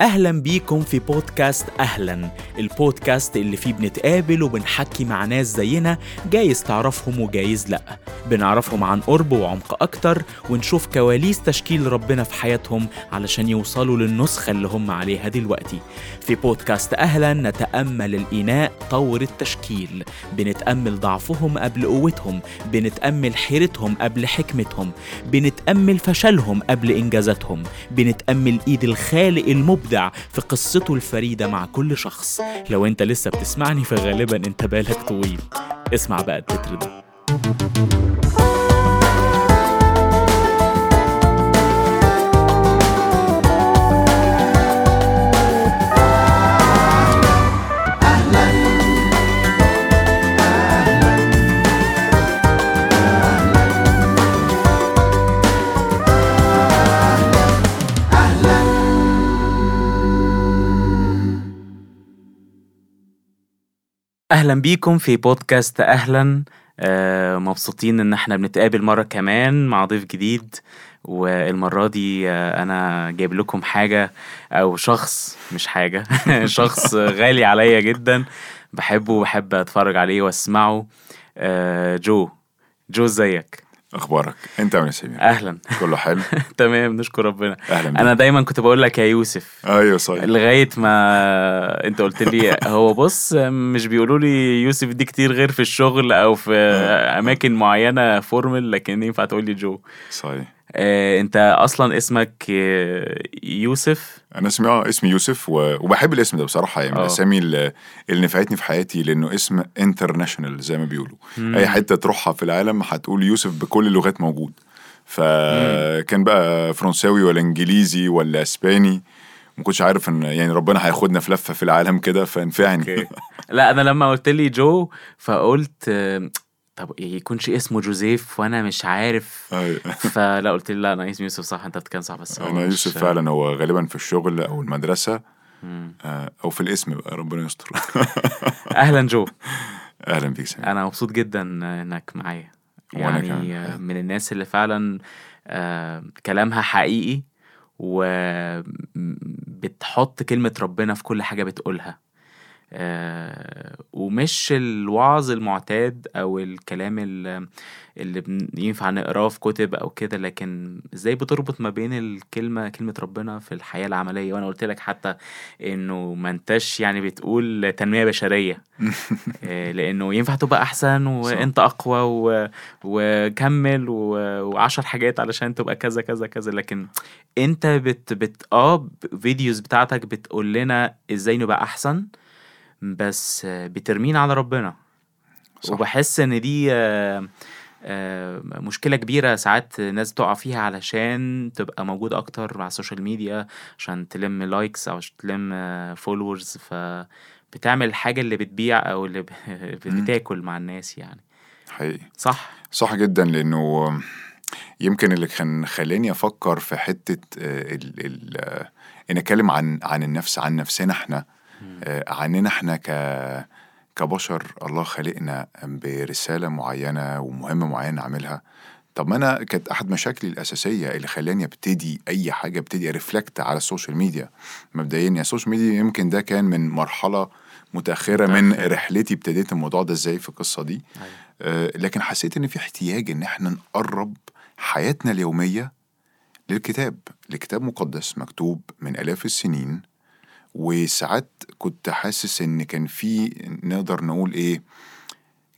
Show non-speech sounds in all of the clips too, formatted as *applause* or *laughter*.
أهلا بيكم في بودكاست أهلا البودكاست اللي فيه بنتقابل وبنحكي مع ناس زينا جايز تعرفهم وجايز لأ. بنعرفهم عن قرب وعمق أكتر ونشوف كواليس تشكيل ربنا في حياتهم علشان يوصلوا للنسخة اللي هم عليها دلوقتي. في بودكاست أهلا نتأمل الإناء طور التشكيل. بنتأمل ضعفهم قبل قوتهم. بنتأمل حيرتهم قبل حكمتهم. بنتأمل فشلهم قبل إنجازاتهم. بنتأمل إيد الخالق المبدع في قصته الفريدة مع كل شخص. لو أنت لسه بتسمعني فغالبا أنت بالك طويل. اسمع بقى التتر ده. أهلا بيكم في بودكاست أهلا. آه، مبسوطين إن إحنا بنتقابل مرة كمان مع ضيف جديد. والمرة دي آه، أنا جايب لكم حاجة أو شخص مش حاجة *laughs* شخص غالي عليا جدا. بحبه وبحب أتفرج عليه وأسمعه. آه، جو جو إزيك؟ أخبارك؟ أنت عامل إيه يا سمير. أهلا. كله حلو؟ *laughs* تمام نشكر ربنا. أهلا أنا دايما كنت بقول لك يا يوسف. أيوه صحيح. لغاية ما أنت قلت لي *laughs* هو بص مش بيقولوا لي يوسف دي كتير غير في الشغل أو في أماكن معينة formal لكن ينفع تقول لي جو. صحيح. آه، أنت أصلا اسمك آه، يوسف؟ أنا اسمي آه اسمي يوسف و... وبحب الاسم ده بصراحة يعني من آه. الأسامي اللي اللي نفعتني في حياتي لأنه اسم international زي ما بيقولوا. أي حتة تروحها في العالم هتقول يوسف بكل اللغات موجود. فكان بقى فرنساوي ولا إنجليزي ولا إسباني ما كنتش عارف إن يعني ربنا هياخدنا في لفة في العالم كده فنفعني okay. لا أنا لما قلت لي جو فقلت آه، طب يكونش اسمه جوزيف وأنا مش عارف. أيوة. *laughs* فلا قلت لي لا أنا اسمي يوسف صح أنت بتتكلم صح بس أنا يوسف فعلا هو غالبا في الشغل أو المدرسة. آه، أو في الاسم بقى ربنا يستر. *laughs* أهلا جو. *laughs* أهلا بيك سمير أنا مبسوط جدا إنك معايا. يعني كمان. من الناس اللي فعلا آه، كلامها حقيقي وبتحط كلمة ربنا في كل حاجة بتقولها. ومش الوعظ المعتاد أو الكلام ال- اللي ينفع نقراه في كتب أو كده لكن إزاي بتربط ما بين الكلمة كلمة ربنا في الحياة العملية؟ وأنا قلت لك حتى إنه ما انتش يعني بتقول تنمية بشرية. *laughs* آه، لأنه ينفع تبقى أحسن وأنت أقوى و... وكمل و... وعشر حاجات علشان تبقى كذا كذا كذا. لكن أنت بت بت آه videos بتاعتك بتقول لنا إزاي نبقى أحسن بس آه، بترمينا على ربنا. صح. وبحس إن دي آه، آه، مشكلة كبيرة ساعات ناس تقع فيها علشان تبقى موجود أكتر على ال social media عشان تلم likes أو عشان تلم followers فبتعمل الحاجة اللي بتبيع أو اللي *laughs* بتاكل مع الناس يعني. حقيقي. صح؟ صح جدا لأنه يمكن اللي كان خلاني أفكر في حتة آه، ال ال آه، إن أتكلم عن عن النفس عن نفسنا إحنا. آه، عننا إحنا ك كبشر الله خلقنا برسالة معينة ومهمة معينة نعملها. طب ما أنا كانت أحد مشاكلي الأساسية اللي خلاني أبتدي أي حاجة أبتدي reflect على ال social media. مبدئيا يعني ال social media يمكن ده كان من مرحلة متأخرة من. رحلتي ابتديت الموضوع ده إزاي في القصة دي. أيوة. آه، لكن حسيت إن في احتياج إن إحنا نقرب حياتنا اليومية للكتاب. لكتاب مقدس مكتوب من آلاف السنين. وساعات كنت حاسس إن كان في نقدر نقول إيه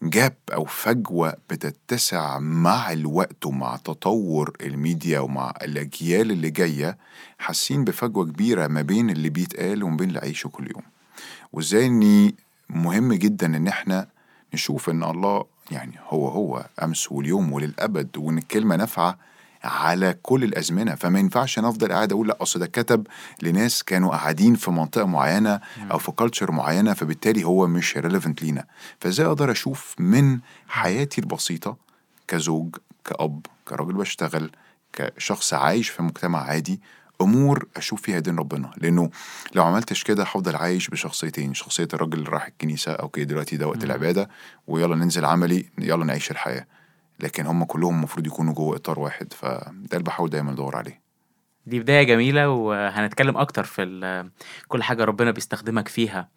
gap أو فجوة بتتسع مع الوقت ومع تطور الميديا ومع الأجيال اللي جاية حاسين بفجوة كبيرة ما بين اللي بيتقال وما بين اللي عايشه كل يوم. وإزاي اني مهم جدا إن إحنا نشوف إن الله يعني هو هو أمس واليوم وللأبد وإن الكلمة نافعة على كل الأزمنة. فما ينفعش أنا أفضل قاعد أقول لا أصل ده كتب لناس كانوا قاعدين في منطقة معينة أو في culture معينة فبالتالي هو مش relevant لينا. فإزاي أقدر أشوف من حياتي البسيطة كزوج كأب كراجل بشتغل كشخص عايش في مجتمع عادي أمور أشوف فيها دين ربنا؟ لأنه لو عملتش كده هفضل عايش بشخصيتين شخصية الراجل اللي راح الكنيسة أوكي دلوقتي ده وقت العبادة ويلا ننزل عملي يلا نعيش الحياة. لكن هم كلهم المفروض يكونوا جوه إطار واحد فده اللي بحاول دايما أدور عليه. دي بداية جميلة وهنتكلم أكتر في كل حاجة ربنا بيستخدمك فيها.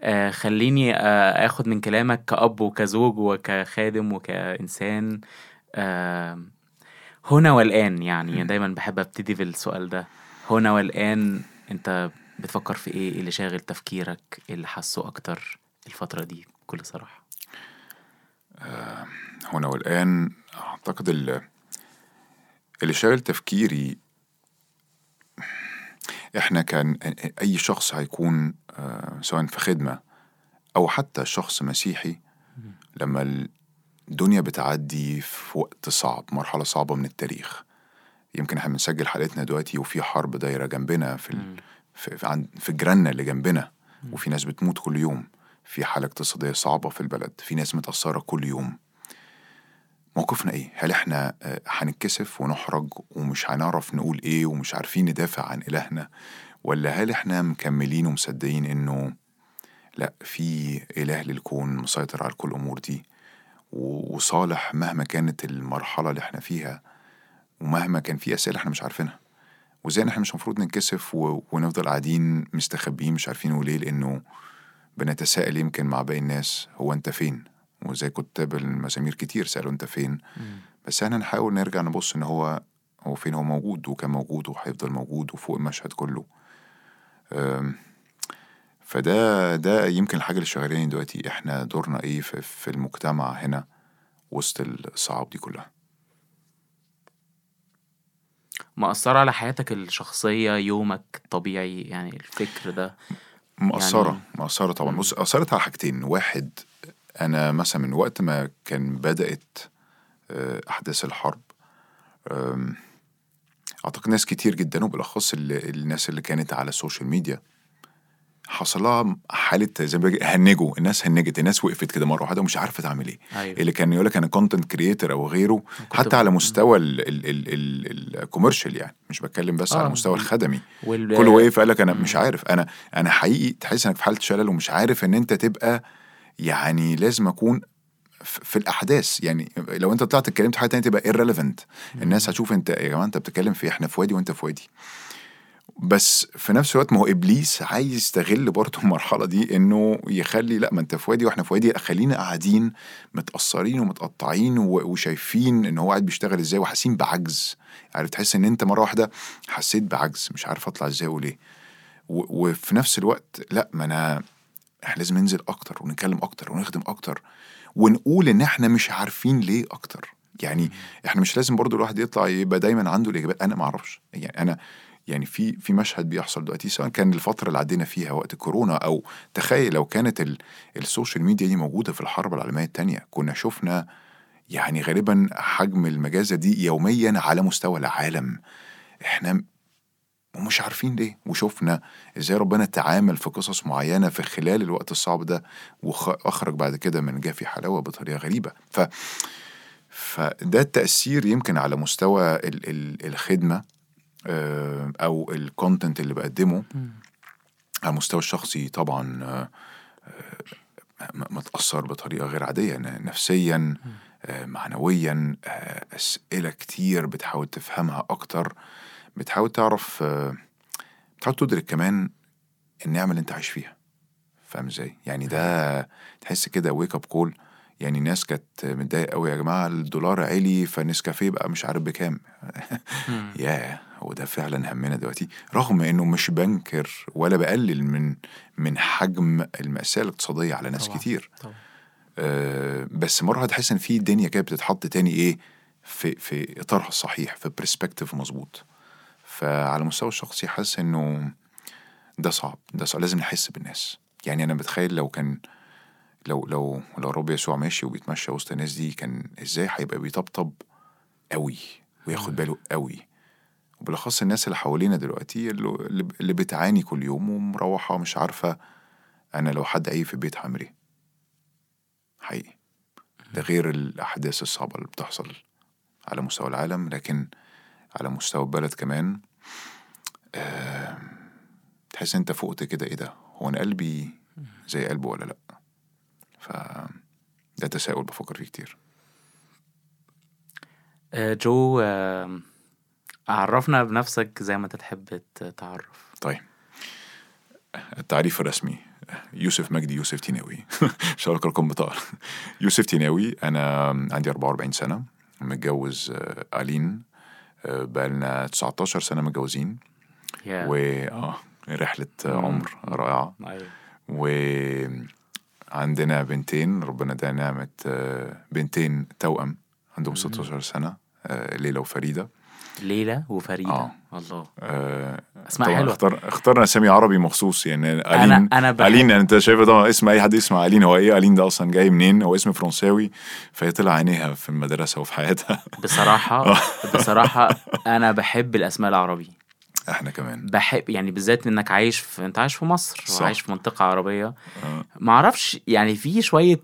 آه، خليني آه، آخد من كلامك كأب وكزوج وكخادم وكإنسان. آه، هنا والآن يعني دايما بحب أبتدي بالسؤال ده. هنا والآن أنت بتفكر في إيه؟ إيه اللي شاغل تفكيرك؟ إيه اللي حاسه أكتر الفترة دي بكل صراحة؟ هنا والآن أعتقد ال- اللي شاغل تفكيري إحنا كان أي شخص هيكون آه، سواء في خدمة أو حتى شخص مسيحي لما الدنيا بتعدي في وقت صعب مرحلة صعبة من التاريخ. يمكن إحنا بنسجل حلقتنا دلوقتي وفي حرب دايرة جنبنا في ال... في, في, عند... في جيراننا اللي جنبنا. وفي ناس بتموت كل يوم. في حالة اقتصادية صعبة في البلد. في ناس متأثرة كل يوم. موقفنا إيه؟ هل إحنا آه، هنتكسف ونحرج ومش هنعرف نقول إيه ومش عارفين ندافع عن إلهنا ولا هل إحنا مكملين ومصدقين إنه لأ في إله للكون مسيطر على كل الأمور دي وصالح مهما كانت المرحلة اللي إحنا فيها ومهما كان في أسئلة إحنا مش عارفينها وزي إن إحنا مش المفروض ننكسف. ونفضل قاعدين مستخبيين مش عارفين نقول إيه لأنه بنتساءل يمكن مع باقي الناس هو أنت فين؟ وزي كتاب المزامير كتير سألوا أنت فين؟ بس إحنا نحاول نرجع نبص إن هو هو فين؟ هو موجود وكان موجود وهيفضل موجود وفوق المشهد كله. فده ده يمكن الحاجة اللي شغالين دلوقتي. إحنا دورنا إيه في, في المجتمع هنا وسط الصعاب دي كلها؟ مأثرة على حياتك الشخصية يومك الطبيعي يعني الفكر ده؟ مأثرة يعني- مأثرة طبعا. مم. بص أثرت على حاجتين. واحد أنا مثلا من وقت ما كان بدأت آه، أحداث الحرب آم، أعتقد ناس كتير جدا وبالأخص ال- الناس اللي كانت على ال social media حصل لها حالة زي ما هنجوا الناس هنجت الناس وقفت كده مرة واحدة ومش عارفة تعمل إيه أيوة اللي كان يقول لك أنا content creator أو غيره حتى على. مستوى ال commercial يعني مش بتكلم بس على آه. المستوى الخدمي وال... كله وقف قال لك أنا. مش عارف أنا أنا حقيقي تحس إنك في حالة شلل ومش عارف إن أنت تبقى يعني لازم أكون في الأحداث. يعني لو أنت طلعت اتكلمت في حاجة تانية تبقى irrelevant. الناس هتشوف أنت يا جماعة أنت بتتكلم في إحنا في وادي وأنت في وادي. بس في نفس الوقت ما هو إبليس عايز يستغل برضه *laughs* المرحلة دي إنه يخلي لا ما أنت في وادي وإحنا في وادي خلينا قاعدين متأثرين ومتقطعين وشايفين إن هو قاعد بيشتغل إزاي وحاسين بعجز. عارف تحس إن أنت مرة واحدة حسيت بعجز مش عارف أطلع إزاي وليه. وفي نفس الوقت لا ما أنا إحنا لازم ننزل أكتر ونتكلم أكتر ونخدم أكتر ونقول ان إحنا مش عارفين ليه أكتر. يعني إحنا مش لازم برضو الواحد يطلع يبقى دايما عنده الإجابات. أنا ما أعرفش. يعني أنا يعني في في مشهد بيحصل دلوقتي سواء كان الفترة اللي عدينا فيها وقت كورونا أو تخيل لو كانت ال ال social media دي موجودة في الحرب العالمية الثانية كنا شفنا يعني غالبا حجم المجازر دي يوميا على مستوى العالم. إحنا ومش عارفين ليه. وشفنا إزاي ربنا تعامل في قصص معينة في خلال الوقت الصعب ده واخرج بعد كده من جافي حلاوة بطريقة غريبة. ف فده التأثير يمكن على مستوى ال ال الخدمة آه، أو الكونتنت اللي بقدمه. على المستوى الشخصي طبعا آه، آه، م- متأثر بطريقة غير عادية. ن- نفسيا معنويا أسئلة كتير بتحاول تفهمها أكتر. بتحاول تعرف بتحاول تدرك كمان النعمة اللي أنت عايش فيها. فاهم إزاي؟ يعني ده تحس كده wake up call يعني ناس كانت متضايقة قوي يا جماعة الدولار عالي فنسكافيه بقى مش عارف بكام. *laughs* ياه هو ده فعلا همنا دلوقتي. رغم إنه مش بنكر ولا بقلل من من حجم المأساة الاقتصادية على ناس طبعاً. كتير. طبعا. آه بس مرة هتحس إن في الدنيا كده بتتحط تاني إيه في في إطارها الصحيح في برسبكتيف مظبوط. فعلى المستوى الشخصي حاسس إنه ده صعب ده صعب لازم نحس بالناس. يعني أنا بتخيل لو كان لو لو لو رب يسوع ماشي وبيتمشى وسط الناس دي كان إزاي هيبقى بيطبطب قوي وياخد باله قوي وبالأخص الناس اللي حوالينا دلوقتي اللي, اللي بتعاني كل يوم ومروحة مش عارفة أنا لو حد عيب في البيت هعمل إيه؟ حقيقي. ده غير الأحداث الصعبة اللي بتحصل على مستوى العالم لكن على مستوى البلد كمان آه تحس أنت فقت كده إيه ده؟ هو أنا قلبي زي قلبه ولا لأ؟ ف ده تساؤل بفكر فيه كتير. آه، جو آه، عرفنا بنفسك زي ما أنت تحب تتعرف. طيب. التعريف الرسمي. يوسف مجدي يوسف تيناوي. *laughs* شارك رقم بطاقة. يوسف تيناوي أنا عندي 44 سنة متجوز آه، ألين. آه، بقالنا 19 سنة متجوزين يا و آه رحلة مم. عمر رائعة أيوة. وعندنا بنتين ربنا ادانا نعمة آه، بنتين توأم عندهم مم. 16 سنة آه، ليلى وفريدة ليلى وفريدة. آه. الله. آه، أسماء طبعا حلوة. اختار اخترنا اسامي عربي مخصوص يعني أنا ألين أنا بحب ألين أنت شايف ده اسم أي حد يسمع ألين هو إيه؟ ألين ده أصلا جاي منين؟ هو اسم فرنساوي فهي طلع عينيها في المدرسة وفي حياتها. بصراحة بصراحة أنا بحب الأسماء العربي. إحنا كمان. بحب يعني بالذات إنك عايش في أنت عايش في مصر صح. وعايش في منطقة عربية. آه، معرفش يعني في شوية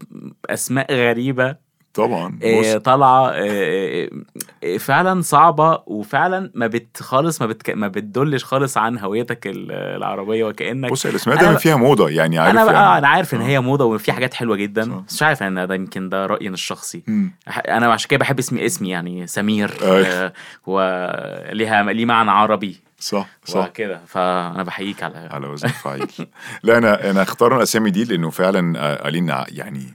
أسماء غريبة طبعا آه، بص طالعة آه، آه، فعلا صعبة وفعلا ما بت خالص ما بت ما بتدلش خالص عن هويتك ال- العربية وكأنك بص الاسماء دايما فيها موضة يعني عارف أنا بقى يعني أنا عارف إن. هي موضة وفي حاجات حلوة صح. جدا بس مش عارف إن ده يمكن ده رأيي الشخصي مم. أنا عشان كده بحب اسمي اسمي يعني سمير. آه، وليها ليه معنى عربي صح صح وكده فأنا بحييك على على وزن فعيل لا أنا أنا اخترنا الاسامي دي لأنه فعلا الينا يعني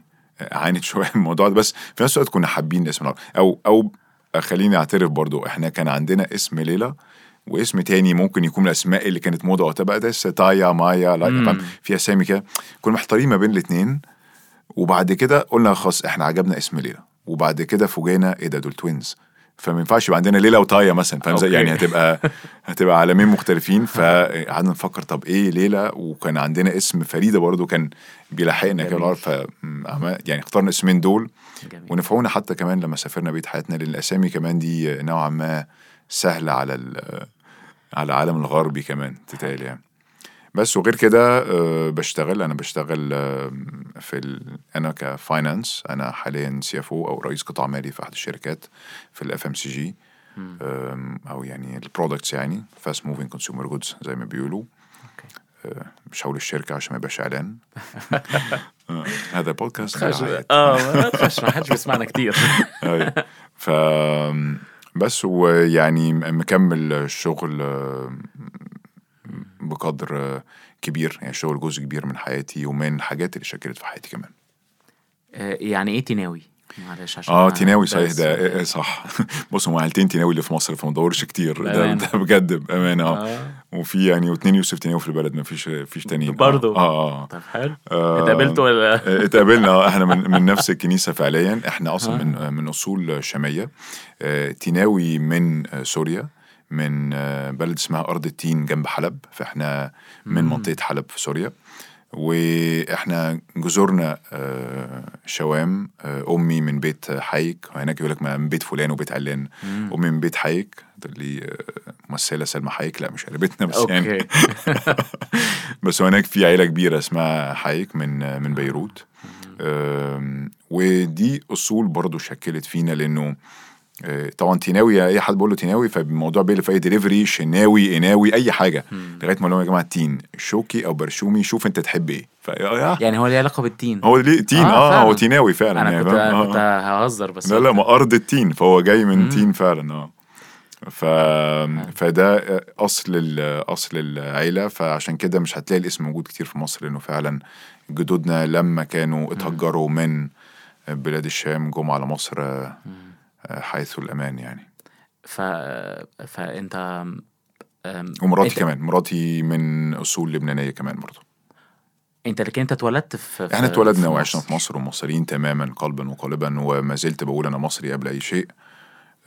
عانت شوية من *laughs* الموضوع ده بس في نفس الوقت كنا حابين الاسم العربي أو أو خليني أعترف برضو إحنا كان عندنا اسم ليلى واسم تاني ممكن يكون من الأسماء اللي كانت موضة وقتها ده تايا مايا لا في أسامي كده. كنا محتارين ما بين الاثنين وبعد كده قلنا خلاص إحنا عجبنا اسم ليلى. وبعد كده فوجئنا إيه ده دول توينز فما ينفعش يبقى عندنا ليلى وتايا مثلا فاهم. يعني هتبقى *laughs* هتبقى عالمين مختلفين فقعدنا نفكر طب إيه ليلى وكان عندنا اسم فريدة برضو كان بيلاحقنا كده ف يعني اخترنا اسمين دول. جميل. ونفعونا حتى كمان لما سافرنا بيت حياتنا لأن الاسامي كمان دي نوعا ما سهلة على على العالم الغربي كمان تتقال يعني. بس وغير كده آه، بشتغل أنا بشتغل في ال... أنا ك finance أنا حاليا CFO أو رئيس قطاع مالي في أحد الشركات في ال FMCG. أو يعني ال products يعني fast moving consumer goods زي ما بيقولوا. آه، مش هقول الشركة عشان ما يبقاش إعلان *laughs* آه، هذا بودكاست. آه ما تخش ما حدش بيسمعنا كتير *laughs* أيوة. ف بس ويعني مكمل الشغل بقدر كبير يعني الشغل جزء كبير من حياتي ومن الحاجات اللي شكلت في حياتي كمان. آه، يعني إيه تناوي؟ معلش عشان آه تيناوي صحيح ده إيه، صح. *laughs* بص هم عيلتين تيناوي اللي في مصر فما ندورش كتير. ده. ده بجد بأمانة آه. وفي يعني واتنين يوسف تيناوي في البلد ما فيش فيش تانيين برضو؟ آه آه, طب حلو. آه. اتقابلتوا ولا؟ اتقابلنا إحنا من, من نفس الكنيسة فعليا. إحنا أصلا آه. من من أصول شامية. آه، تيناوي من آه، سوريا. من آه، بلد اسمها أرض التين جنب حلب فإحنا من مم. منطقة حلب في سوريا. وإحنا جذورنا آه، شوام آه، أمي من بيت حيك هناك يقول لك من بيت فلان وبيت علان. أمي من بيت حيك اللي آه، ممثلة سلمى حيك لا مش قريبتنا بس يعني. أوكي. *laughs* بس هناك في عيلة كبيرة اسمها حايك من من بيروت. ودي أصول برضو شكلت فينا لأنه طبعا تيناوي أي حد بيقول له تيناوي فالموضوع بيقلب في أي دليفري شناوي إناوي أي حاجة مم. لغاية ما لهم يا جماعة تين شوكي أو برشومي شوف أنت تحب إيه ف يعني هو ليه علاقة بالتين هو ليه تين آه، آه, فعلا. هو تيناوي فعلا أنا يعني كنت؟ آه، كنت آه. ههزر بس لا لا ما أرض التين فهو جاي من مم. تين فعلا آه ف... فده أصل ال... أصل العيلة فعشان كده مش هتلاقي الاسم موجود كتير في مصر لأنه فعلا جدودنا لما كانوا اتهجروا من بلاد الشام جم على مصر آه، مم. حيث الأمان يعني. ف فأنت أم، ومراتي أنت... كمان مراتي من أصول لبنانية كمان برضه أنت لكن أنت اتولدت في إحنا اتولدنا وعشنا. في مصر ومصريين تماما قلبا وقالبا وما زلت بقول أنا مصري قبل أي شيء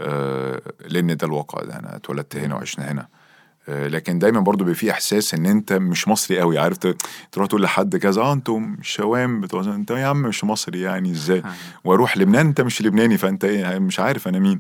آه، لأن ده الواقع ده. أنا اتولدت هنا وعشنا هنا. لكن دايما برضو بيبقى في إحساس إن أنت مش مصري قوي. عارف تروح تقول لحد كذا آه أنتم شوام بتوع أنت يا عم مش مصري يعني إزاي. وأروح لبنان أنت مش لبناني فأنت إيه؟ مش عارف أنا مين.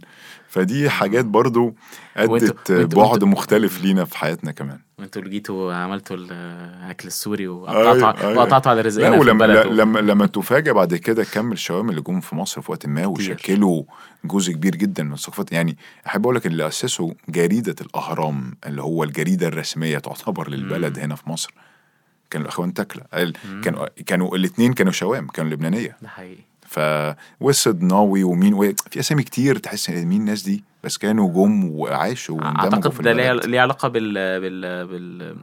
فدي حاجات برضو أدت بعد مختلف لينا في حياتنا كمان وانتوا اللي جيتوا عملتوا الأكل السوري وقطعتوا أيوة، أيوة. وقطعتوا على رزقنا في البلد لما لما تفاجئ بعد كده كم الشوام اللي جم في مصر في وقت ما. وشكلوا جزء كبير جدا من ثقافات يعني أحب أقول لك اللي اسسوا جريدة الأهرام اللي هو الجريدة الرسمية تعتبر للبلد. هنا في مصر كانوا الأخوان تكله. كانوا كانوا الاثنين كانوا شوام كانوا لبنانية ده حقيقي ف والصدناوي ومين و... في أسامي كتير تحس إن مين الناس دي؟ بس كانوا جم وعاشوا أعتقد ده ليه علاقة بال بال بال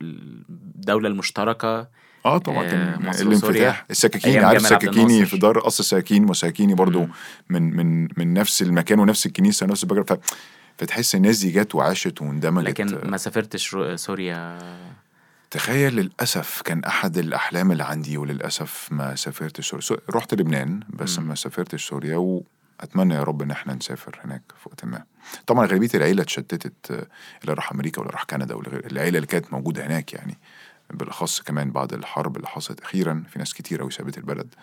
الدولة المشتركة. آه طبعا. آه، كان مصر الانفتاح. أيام عارف سكاكيني. في دار قصر سكاكين وسكاكيني برضو مم. من من من نفس المكان ونفس الكنيسة ونفس البجر. ف... فتحس الناس دي جت وعاشت واندمجت. لكن ما سافرتش سوريا. تخيل للأسف كان أحد الأحلام اللي عندي وللأسف ما سافرتش سوريا سو- رحت لبنان بس مم. ما سافرتش سوريا وأتمنى يا رب إن إحنا نسافر هناك في وقت ما. طبعا غالبية العيلة اتشتتت اللي راح أمريكا واللي راح كندا العيلة اللي كانت موجودة هناك يعني بالأخص كمان بعد الحرب اللي حصلت أخيرا في ناس كتير أوي سابت البلد.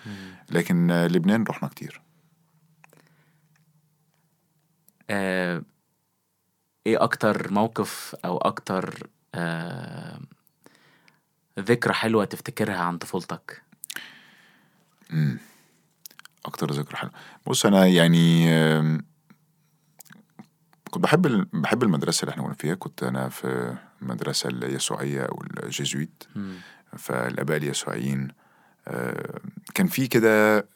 لكن لبنان رحنا كتير. آه، إيه أكتر موقف أو أكتر آه، ذكرى حلوة تفتكرها عن طفولتك مم. أكتر ذكرى حلوة بص أنا يعني كنت بحب بحب المدرسة اللي إحنا كنا فيها كنت أنا في المدرسة اليسوعية أو الجيزويت. فالآباء اليسوعيين كان في كده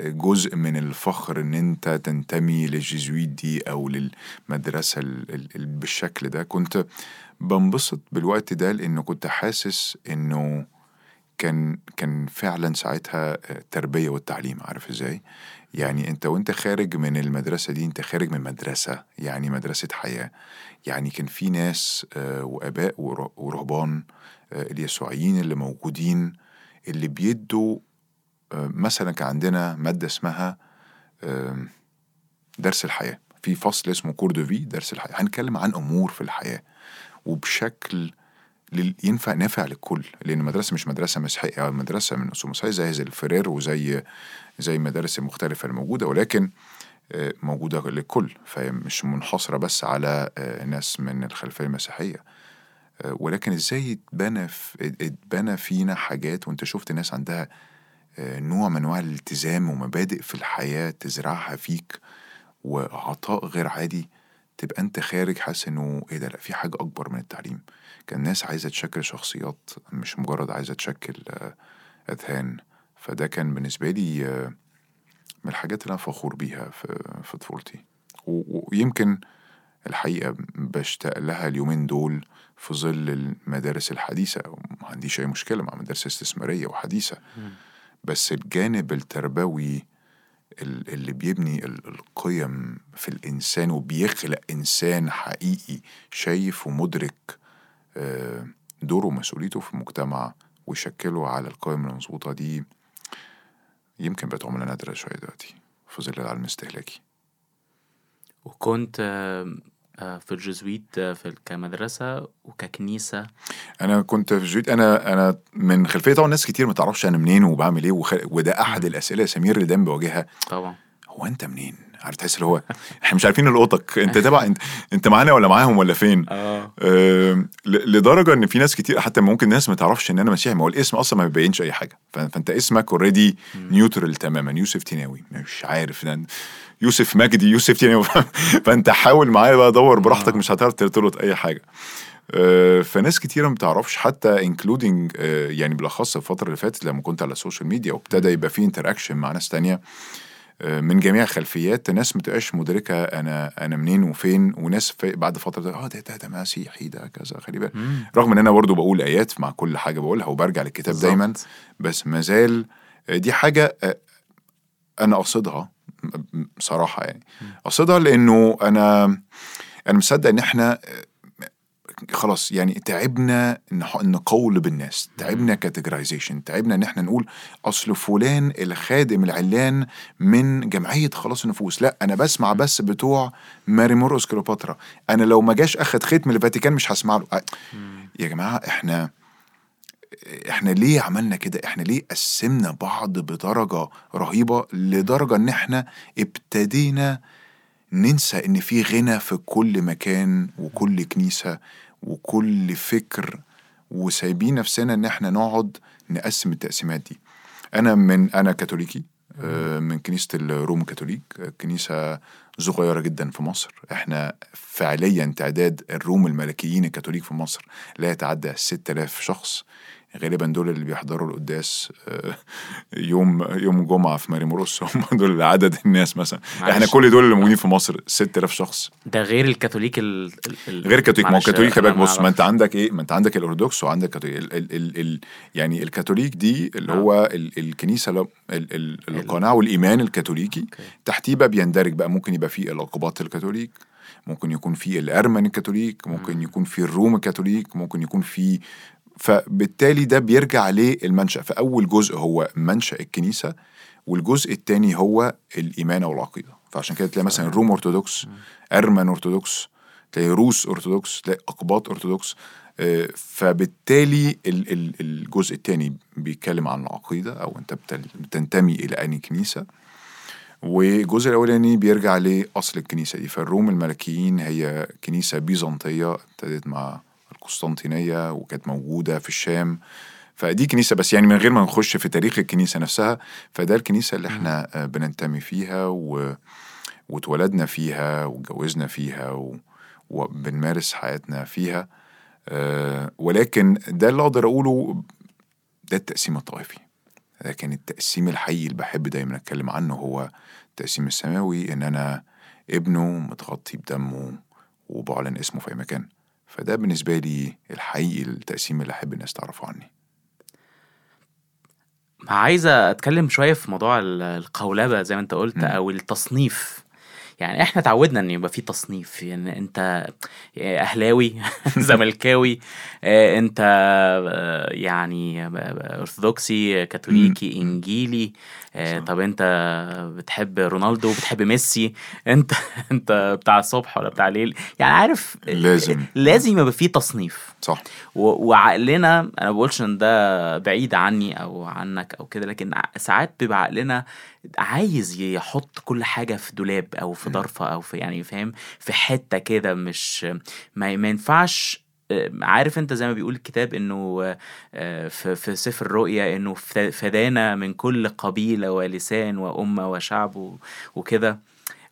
جزء من الفخر إن أنت تنتمي للجيزويت دي أو للمدرسة ال- ال- ال- بالشكل ده. كنت بنبسط بالوقت ده لأنه كنت حاسس إنه كان كان فعلا ساعتها التربيه والتعليم عارف إزاي؟ يعني أنت وأنت خارج من المدرسة دي أنت خارج من مدرسة يعني مدرسة حياة. يعني كان في ناس آه، وآباء ور- ورهبان آه، اليسوعيين اللي موجودين اللي بيدوا مثلا كان عندنا مادة اسمها درس الحياة. في فصل اسمه كور دو في درس الحياة. هنتكلم عن أمور في الحياة. وبشكل ينفع نافع للكل. لأن المدرسة مش مدرسة مسيحية. أو مدرسه من أصول مسيحية زي الفرير وزي زي المدارس المختلفه الموجودة. ولكن آه، موجودة للكل. فهي مش منحصرة بس على آه، ناس من الخلفية المسيحية. آه، ولكن إزاي اتبنى اتبنى فينا حاجات وأنت شفت ناس عندها آه، نوع من أنواع الالتزام ومبادئ في الحياة تزرعها فيك وعطاء غير عادي تبقى أنت خارج حاسس إنه إيه ده لأ في حاجة أكبر من التعليم. كان ناس عايزة تشكل شخصيات مش مجرد عايزة تشكل آه، أذهان. فده كان بالنسبة لي آه، من الحاجات اللي أنا فخور بيها في طفولتي. ويمكن الحقيقة بشتاق لها اليومين دول في ظل المدارس الحديثة. ما عنديش أي مشكلة مع مدارس استثمارية وحديثة. بس الجانب التربوي ال- اللي بيبني ال- القيم في الإنسان وبيخلق إنسان حقيقي شايف ومدرك آه، دوره ومسؤوليته في المجتمع ويشكله على القيم المظبوطة دي يمكن بقت عملة نادرة شوية دلوقتي في ظل العالم الاستهلاكي. وكنت في الجزويت آه، في كمدرسة وككنيسة. أنا كنت في جويت أنا أنا من خلفية طبعا ناس كتير ما تعرفش أنا منين وبعمل إيه وخ... وده أحد الأسئلة يا سمير اللي دايما بواجهها طبعا. هو أنت منين؟ عارف تحس اللي هو إحنا مش عارفين نلقطك. انت تبع انت, انت معانا ولا معاهم ولا فين؟ آه. لدرجة ان في ناس كتير حتى ممكن ناس ما تعرفش ان أنا مسيحي ما هو الاسم أصلا ما بيبينش اي حاجة. فانت اسمك already neutral تماما. يوسف تيناوي. مش عارف ده يوسف مجدي يوسف تيناوي. *laughs* فانت حاول معايا بقى دور براحتك آه. مش هتعرف ترتبط اي حاجة. آه، فناس كتيرة ما تعرفش حتى including يعني بالاخص الفترة اللي فاتت لما كنت على ال social media وابتدى يبقى في interaction مع ناس تانية. آه، من جميع الخلفيات ناس ما تبقاش مدركة أنا أنا منين وفين وناس في بعد فترة آه ده ده, ده مسيحي ده كذا خلي بالك. رغم إن أنا برضو بقول آيات مع كل حاجة بقولها وبرجع للكتاب بالظبط. دايما بس ما زال آه، دي حاجة آه، أنا قاصدها م- م- بصراحة يعني قاصدها لأنه أنا أنا مصدق إن إحنا آه، خلاص يعني تعبنا نقولب الناس تعبنا categorization تعبنا إن إحنا نقول أصل فلان الخادم العلاني من جمعية خلاص النفوس. لا أنا بسمع بس بتوع مار مرقس كليوباترا أنا لو ما جاش أخد ختم الفاتيكان مش هسمع له. يا جماعة إحنا إحنا ليه عملنا كده؟ إحنا ليه قسمنا بعض بدرجة رهيبة لدرجة إن إحنا ابتدينا ننسى إن في غنى في كل مكان وكل كنيسة؟ وكل فكر وسايبين نفسنا إن إحنا نقعد نقسم التقسيمات دي. أنا من أنا كاثوليكي آه، من كنيسة الروم كاثوليك آه، كنيسة صغيرة جدا في مصر. إحنا فعليا تعداد الروم الملكيين الكاثوليك في مصر لا يتعدى 6000 شخص. غالبا دول اللي بيحضروا القداس آه، يوم يوم جمعة في ماري موروس هم دول عدد الناس مثلا معلش. إحنا كل دول اللي موجودين في مصر 6000 شخص ده غير الكاثوليك ال... ال... غير الكاثوليك ما هو الكاثوليك بص ما. أنت عندك إيه ما أنت عندك الأرثوذكس وعندك الكاثوليك ال ال ال ال يعني الكاثوليك دي اللي آه. هو ال الكنيسة ال ال ال القناعه والإيمان الكاثوليكي. تحتيه بقى بيندرج بقى ممكن يبقى فيه الاقباط الكاثوليك ممكن يكون فيه الأرمن الكاثوليك ممكن يكون فيه الروم الكاثوليك ممكن يكون فيه فبالتالي ده بيرجع للمنشأ. فأول جزء هو منشأ الكنيسة والجزء الثاني هو الإيمان أو العقيدة فعشان كده تلاقي مثلا الروم أرثوذكس أرمن أرثوذكس تلاقي روس أرثوذكس تلاقي أقباط أرثوذكس آه، فبالتالي ال- ال- الجزء الثاني بيتكلم عن العقيدة أو أنت بتنتمي إلى أنهي كنيسة. والجزء الأولاني بيرجع لأصل الكنيسة دي. فالروم الملكيين هي كنيسة بيزنطية ابتدت مع القسطنطينية وكانت موجودة في الشام. فدي كنيسة بس يعني من غير ما نخش في تاريخ الكنيسة نفسها فده الكنيسة اللي إحنا آه، بننتمي فيها و... واتولدنا فيها واتجوزنا فيها و... وبنمارس حياتنا فيها. آه، ولكن ده اللي أقدر اقوله ده التقسيم الطائفي. لكن التقسيم الحقيقي اللي بحب دايما أتكلم عنه هو التقسيم السماوي إن أنا ابنه متغطي بدمه وبعلن اسمه في أي مكان. فده بالنسبة لي الحقيقي التقسيم اللي أحب الناس تعرفه عني. عايزة أتكلم شوية في موضوع ال- القولبة زي ما أنت قلت مم. أو التصنيف. يعني إحنا اتعودنا إن يبقى في تصنيف. يعني أنت أهلاوي *laughs* زملكاوي آه، أنت آه، يعني أرثوذكسي كاثوليكي إنجيلي آه،. طب انت بتحب رونالدو بتحب ميسي؟ انت *laughs* انت بتاع الصبح ولا بتاع الليل؟ يعني عارف لازم. لازم يبقى في تصنيف. صح. وعقلنا أنا ما بقولش ان ده بعيد عني أو عنك أو كده لكن ساعات بيبقى عقلنا عايز يحط كل حاجة في دولاب أو في ضرفه أو في يعني فاهم في حتة كده مش ما, ما ينفعش عارف انت زي ما بيقول الكتاب انه آه، في سفر الرؤيا انه فدانا من كل قبيلة ولسان وأمة وشعب وكده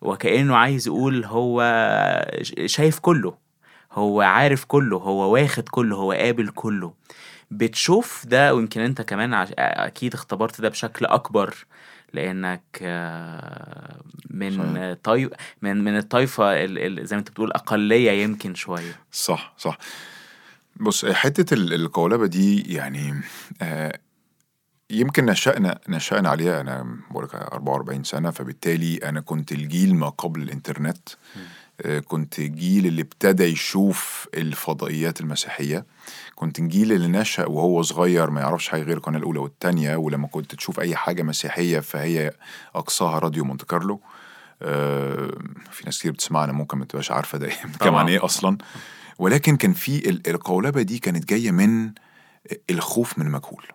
وكأنه عايز يقول هو شايف كله هو عارف كله هو واخد كله هو قابل كله بتشوف ده ويمكن انت كمان. أكيد اختبرت ده بشكل أكبر لأنك آه، من صحيح. طيب من من الطائفه ال... ال... زي ما انت بتقول أقلية يمكن شوية. صح صح. بص حتة ال- القولبة دي يعني آه يمكن نشأنا نشأنا عليها. أنا بقولك 44 سنة فبالتالي أنا كنت الجيل ما قبل الإنترنت. آه كنت الجيل اللي ابتدى يشوف الفضائيات المسيحية. كنت الجيل اللي نشأ وهو صغير ما يعرفش حاجة غير القناة الأولى والتانية ولما كنت تشوف أي حاجة مسيحية فهي أقصاها راديو مونte كارلو. آه في ناس كتير بتسمعنا ممكن ما تبقاش عارفة ده *laughs* بنتكلم. عن إيه أصلا. ولكن كان في ال- القولبة دي كانت جاية من الخوف من المجهول.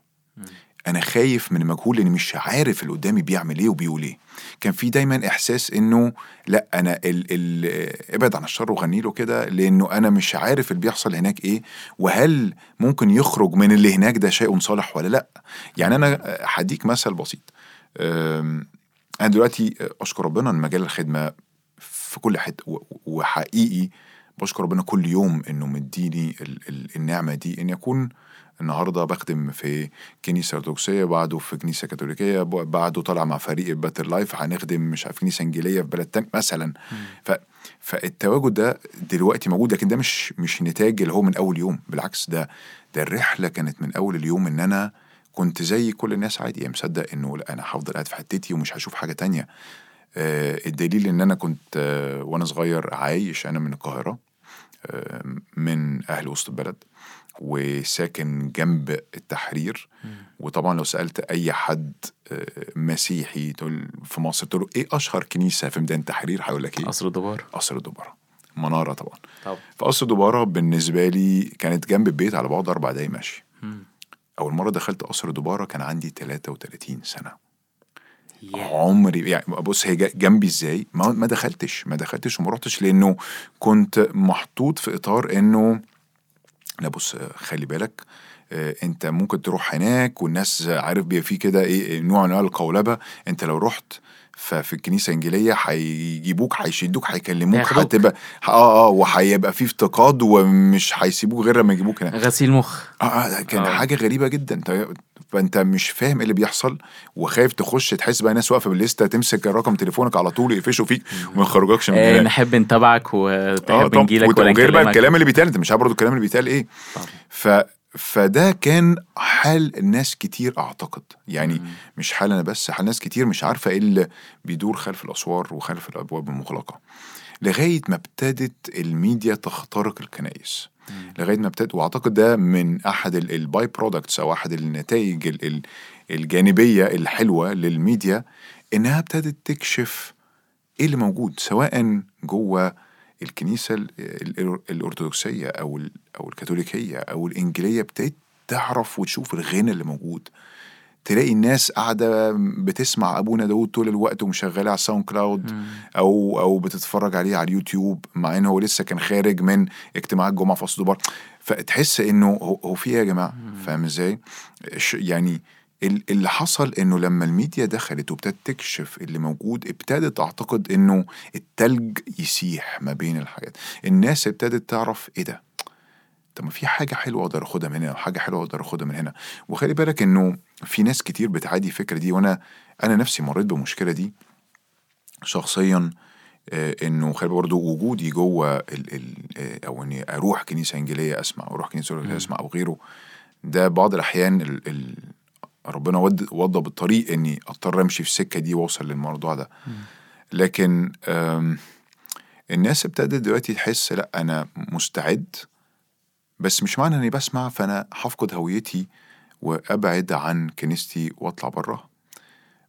أنا خايف من المجهول لاني مش عارف اللي قدامي بيعمل إيه وبيقول إيه. كان في دايما إحساس إنه لأ أنا ال ال ابعد عن الشر وغني له كده لإنه أنا مش عارف اللي بيحصل هناك إيه وهل ممكن يخرج من اللي هناك ده شيء صالح ولا لأ. يعني أنا هديك مثل بسيط. أنا دلوقتي أشكر ربنا إن مجال الخدمة في كل حتة وحقيقي بشكر ربنا كل يوم إنه مديني ال ال النعمة دي إن يكون النهارده بخدم في كنيسة أرثوذكسية بعده في كنيسة كاثوليكية بعده طالع مع فريق باتر لايف هنخدم مش عارف كنيسة إنجيلية في بلد تاني مثلا. ف فالتواجد ده دلوقتي موجود لكن ده مش مش نتاج اللي هو من أول يوم. بالعكس ده ده الرحلة كانت من أول اليوم إن أنا كنت زي كل الناس عادي. يعني مصدق إنه لا أنا هفضل قاعد في حتتي ومش هشوف حاجة تانية. آه الدليل إن أنا كنت آه وأنا صغير عايش أنا من القاهرة آه من أهل وسط البلد. وساكن جنب التحرير. وطبعا لو سألت أي حد آه، مسيحي تقول في مصر تقول له إيه أشهر كنيسة في ميدان التحرير؟ هيقول لك إيه؟ قصر الدبار قصر الدبارة منارة طبعا. طب. فقصر الدبارة بالنسبة لي كانت جنب البيت على بعد أربع دقايق مشي. أول مرة دخلت قصر الدبارة كان عندي 33 سنة. عمري يعني بص هي جنبي إزاي؟ ما, ما دخلتش ما دخلتش وما رحتش لأنه كنت محطوط في إطار إنه لا بص خلي بالك آه، انت ممكن تروح هناك والناس عارف بيبقى في كده إيه نوع من انواع القولبة. انت لو رحت ففي الكنيسة الإنجيلية هيجيبوك هيشدوك هيكلموك. هتبقى آه آه وهيبقى في افتقاد ومش هيسيبوك غير لما يجيبوك هنا غسيل مخ. آه آه، كان آه. حاجة غريبة جدا. طيب- فأنت مش فاهم إيه اللي بيحصل وخايف تخش تحس بقى ناس واقفة بالليسته تمسك رقم تليفونك على طول يقفشوا فيك وما يخرجكش من آه هناك. نحب نتابعك وتحب طب نجيلك ولا وغير بقى الكلام اللي بيتقال أنت مش عارف برضه الكلام اللي بيتقال إيه. طبعا. ف فده كان حال الناس كتير أعتقد. يعني مم. مش حال أنا بس حال ناس كتير مش عارفة إيه اللي بيدور خلف الأسوار وخلف الأبواب المغلقة. لغاية ما ابتدت الميديا تخترق الكنائس. لغاية ما ابتدت وأعتقد ده من أحد ال by-products أو أحد النتائج ال- ال- الجانبية الحلوة للميديا إنها ابتدت تكشف إيه اللي موجود سواء جوه الكنيسة ال- ال- الأرثوذكسية أو أو الكاثوليكية أو الإنجيلية ابتدت تعرف وتشوف الغنى اللي موجود. تلاقي الناس قاعدة بتسمع أبونا داود طول الوقت ومشغلاه على ال SoundCloud. أو أو بتتفرج عليه على اليوتيوب مع إن هو لسه كان خارج من اجتماع الجمعه في اسطوبار فتحس إنه هو في إيه يا جماعة فاهم إزاي؟ يعني اللي حصل إنه لما الميديا دخلت وابتدت تكشف اللي موجود ابتدت أعتقد إنه التلج يسيح ما بين الحاجات. الناس ابتدت تعرف إيه ده؟ طب ما في حاجة حلوة أقدر أخدها من هنا وحاجه حلوة أقدر أخدها من هنا. وخلي بالك إنه في ناس كتير بتعادي الفكرة دي وأنا أنا نفسي مريت بالمشكلة دي شخصيا آه، إنه خلي بالك برضه وجودي جوه ال ال آه، أو إني أروح كنيسة إنجيلية أسمع أروح كنيسة أسمع أو غيره. ده بعض الأحيان ال ال ربنا ود وضى بالطريق إني أضطر أمشي في السكه دي وأوصل للموضوع ده. لكن الناس ابتدت دلوقتي تحس لأ أنا مستعد بس مش معنى إني بسمع فأنا هفقد هويتي وأبعد عن كنيستي وأطلع بره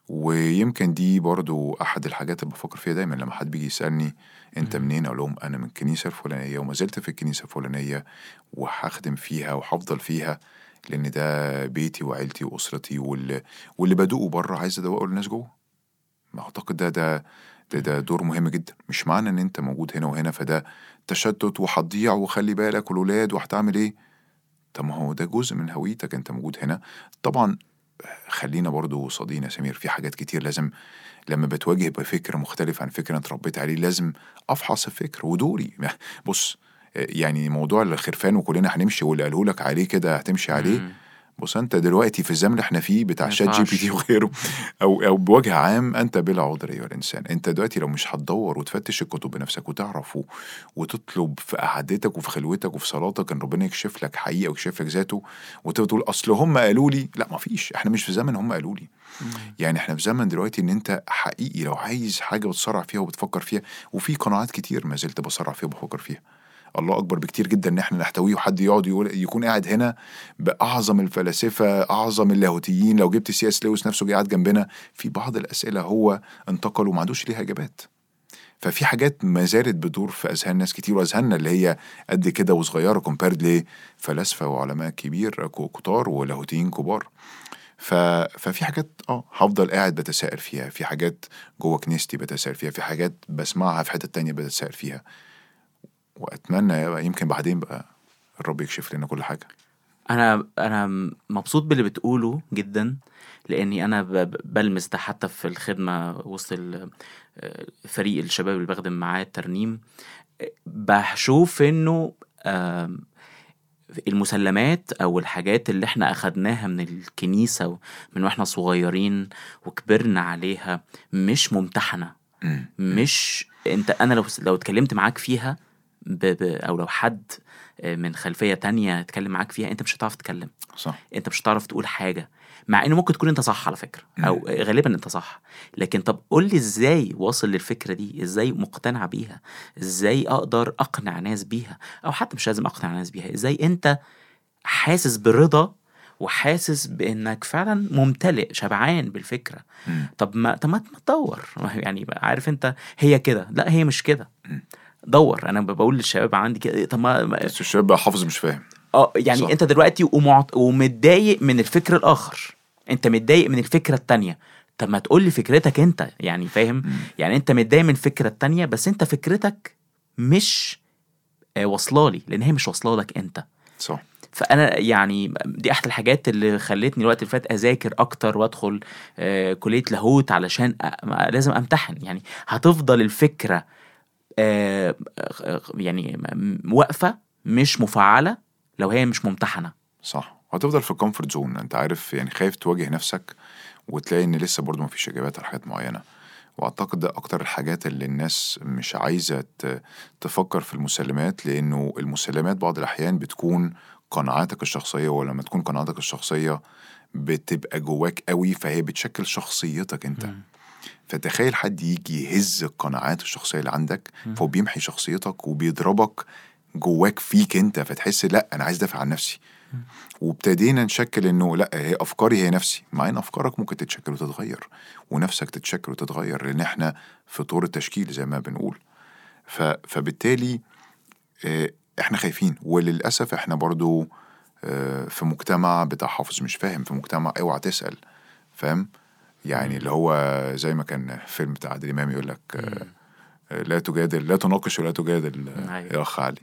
ويمكن دي برضو أحد الحاجات اللي بفكر فيها دايما لما حد بيجي يسألني أنت منين؟ أقول لهم أنا من الكنيسة الفلانية وما زلت في الكنيسة الفلانية وهخدم فيها وهفضل فيها. لأن ده بيتي وعيلتي وأسرتي واللي, واللي بدوقه بره عايز أدوقه للناس جوه. ما أعتقد ده ده ده, ده دور مهم جدا. مش معنى إن أنت موجود هنا وهنا فده تشتت وهتضيع وخلي بالك والولاد وهتعمل إيه؟ طب ما هو ده جزء من هويتك أنت موجود هنا. طبعا خلينا برضو صادقين يا سمير في حاجات كتير لازم لما بتواجه بفكر مختلف عن فكر أنا اتربيت عليه لازم أفحص الفكر ودوري. *laughs* بص يعني موضوع الخرفان وكلنا هنمشي واللي قاله لك عليه كده هتمشي عليه. مم. بص انت دلوقتي في الزمن اللي إحنا فيه بتاع ChatGPT وغيره أو أو بوجه عام انت بلا عذر ايها الإنسان. انت دلوقتي لو مش هتدور وتفتش الكتب بنفسك وتعرف وتطلب في قعدتك وفي خلوتك وفي صلاتك ان ربنا يكشف لك حقيقة ويكشف لك ذاته وتقول أصل هم قالوا لي لا ما فيش إحنا مش في زمن هم قالوا لي. يعني إحنا في زمن دلوقتي ان انت حقيقي لو عايز حاجة بتصارع فيها وبتفكر فيها وفي قناعات كتير ما زلت بصارع فيها وبفكر فيها. الله أكبر بكتير جدا إن إحنا نحتويه وحد يقعد يقول يكون قاعد هنا بأعظم الفلاسفة أعظم اللاهوتيين. لو جبت سي إس لويس نفسه قاعد جنبنا في بعض الأسئلة هو انتقل وما عندوش ليها إجابات. ففي حاجات ما زالت بتدور في أذهان ناس كتير وأذهاننا اللي هي قد كده وصغيرة كومبيرد لفلاسفة وعلماء كبير كتار ولاهوتيين كبار. ف... ففي حاجات آه هفضل قاعد بتساءل فيها. في حاجات جوه كنيستي بتساءل فيها. في حاجات بسمعها في حتة تانية بتساءل فيها. وأتمنى يبقى يمكن بعدين بقى الرب يكشف لنا كل حاجة. أنا أنا مبسوط باللي بتقوله جدا لأني أنا بلمس ده حتى في الخدمة وسط آه، فريق الشباب اللي بخدم معاه الترنيم. بشوف إنه المسلمات أو الحاجات اللي إحنا أخدناها من الكنيسة من وإحنا صغيرين وكبرنا عليها مش ممتحنة. مم. مش أنت أنا لو لو اتكلمت معاك فيها ب... ب... أو لو حد من خلفية تانية اتكلم معاك فيها أنت مش هتعرف تتكلم. صح. أنت مش هتعرف تقول حاجة مع انه ممكن تكون أنت صح على فكرة أو غالبا أنت صح. لكن طب قول لي إزاي واصل للفكرة دي؟ إزاي مقتنع بيها؟ إزاي أقدر أقنع ناس بيها؟ أو حتى مش لازم أقنع ناس بيها إزاي أنت حاسس برضا وحاسس بإنك فعلا ممتلئ شبعان بالفكرة؟ مم. طب ما طب ما ما تدور. *laughs* يعني عارف أنت هي كده. لا هي مش كده. دور. أنا بقول للشباب عندي كده طب ما بس الشباب بقى حافظ مش فاهم. آه يعني صح. أنت دلوقتي ومعت... ومتضايق من الفكر الآخر. أنت متضايق من الفكرة التانية. طب ما تقول لي فكرتك أنت يعني فاهم؟ يعني أنت متضايق من الفكرة التانية بس أنت فكرتك مش آه، واصلة لي لأن هي مش واصلة لك أنت. صح. فأنا يعني دي أحد الحاجات اللي خلتني الوقت اللي فات أذاكر أكتر وأدخل آه كلية لاهوت علشان لازم أمتحن. يعني هتفضل الفكرة يعني م- واقفة مش مفعلة لو هي مش ممتحنة. صح. وهتفضل في ال comfort zone انت عارف يعني خايف تواجه نفسك وتلاقي إن لسه برضو مفيش إجابات على حاجات معينة. وأعتقد ده أكتر الحاجات اللي الناس مش عايزة تفكر في المسلمات لأنه المسلمات بعض الأحيان بتكون قناعاتك الشخصية ولما تكون قناعاتك الشخصية بتبقى جواك قوي فهي بتشكل شخصيتك أنت. فتخيل حد يجي يهز القناعات الشخصية اللي عندك فهو بيمحي شخصيتك وبيضربك جواك فيك انت فتحس لا أنا عايز ادافع عن نفسي. وابتدينا نشكل إنه لا هي أفكاري هي نفسي. مع إن أفكارك ممكن تتشكل وتتغير ونفسك تتشكل وتتغير لأن إحنا في طور التشكيل زي ما بنقول. ف... فبالتالي آه، إحنا خايفين. وللأسف إحنا برضو آه، في مجتمع بتاع حافظ مش فاهم في مجتمع اوعى تسأل فاهم؟ يعني اللي هو زي ما كان فيلم بتاع عادل إمام يقول لك آه، لا تجادل لا تناقش ولا تجادل آه، أيوة. يا أخ علي.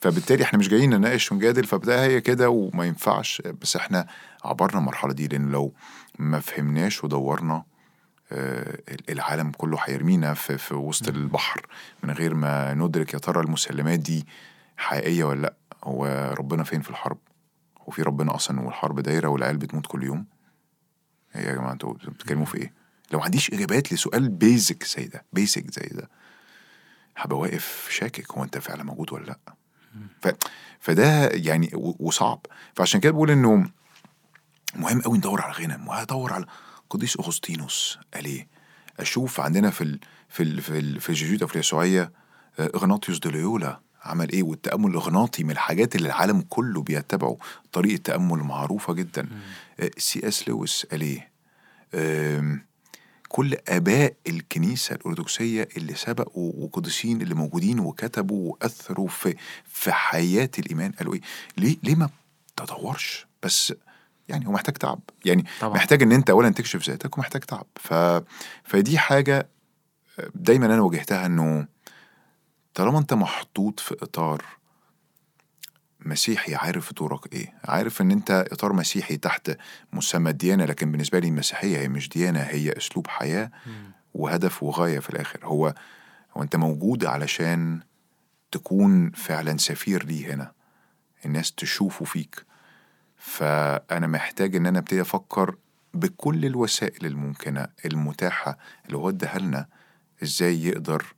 فبالتالي إحنا مش جايين نناقش ونجادل فبدأ هي كده وما ينفعش. بس إحنا عبرنا المرحلة دي لأن لو ما فهمناش ودورنا آه، العالم كله هيرمينا في, في وسط البحر من غير ما ندرك يا ترى المسلمات دي حقيقية ولا لأ. هو ربنا فين في الحرب؟ هو في ربنا أصلا والحرب دايرة والعيال بتموت كل يوم. إيه يا جماعة أنتوا بتتكلموا في إيه؟ لو ما عنديش إجابات لسؤال بيزك زي ده بيزك زي ده هبقى واقف شاكك هو أنت فعلا موجود ولا لأ؟ ف... فده يعني و- وصعب. فعشان كده بقول إنه مهم قوي ندور على غنم وهدور على قديس أغسطينوس. قال إيه؟ أشوف عندنا في ال... في ال... في, ال... في في اليسوعية آه، إغناطيوس دوليولا عمل إيه؟ والتأمل الإغناطي من الحاجات اللي العالم كله بيتبعه. طريقة تأمل معروفة جدا. آه، سي إس لويس قال إيه؟ آم، كل آباء الكنيسة الأرثوذكسية اللي سبقوا وقديسين اللي موجودين وكتبوا وأثروا في في حياة الإيمان قالوا إيه؟ ليه ليه ما تدورش بس يعني هو محتاج تعب. يعني طبعا. طبعا. محتاج إن أنت اولا تكشف ذاتك ومحتاج تعب. ف فدي حاجة دايما أنا واجهتها إنه طالما انت محطوط في إطار مسيحي عارف دورك إيه. عارف إن أنت إطار مسيحي تحت مسمى الديانه لكن بالنسبة لي المسيحيه هي مش ديانة هي أسلوب حياة وهدف وغاية في الآخر. هو هو انت موجود علشان تكون فعلا سفير ليه هنا. الناس تشوفه فيك. فأنا محتاج إن أنا أبتدي أفكر بكل الوسائل الممكنة المتاحة اللي هو اداها لنا إزاي يقدر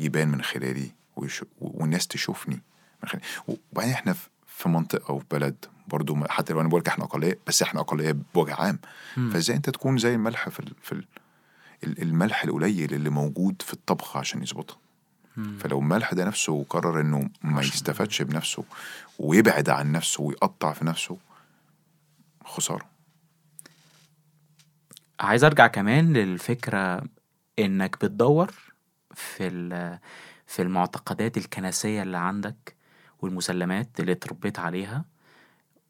يبان من خلالي ويش... والناس تشوفني من خلالي وبعدين إحنا في- في منطقة وفي بلد برضو حتى لو أنا بقول إحنا أقلية بس إحنا أقلية بوجه عام. فإزاي أنت تكون زي الملح في ال... في. ال- الملح القليل اللي موجود في الطبخ عشان يظبطها فلو الملح ده نفسه قرر إنه ما يستفادش بنفسه ويبعد عن نفسه ويقطع في نفسه خسارة. عايز أرجع كمان للفكرة إنك بتدور في في المعتقدات الكنسية اللي عندك والمسلمات اللي اتربيت عليها.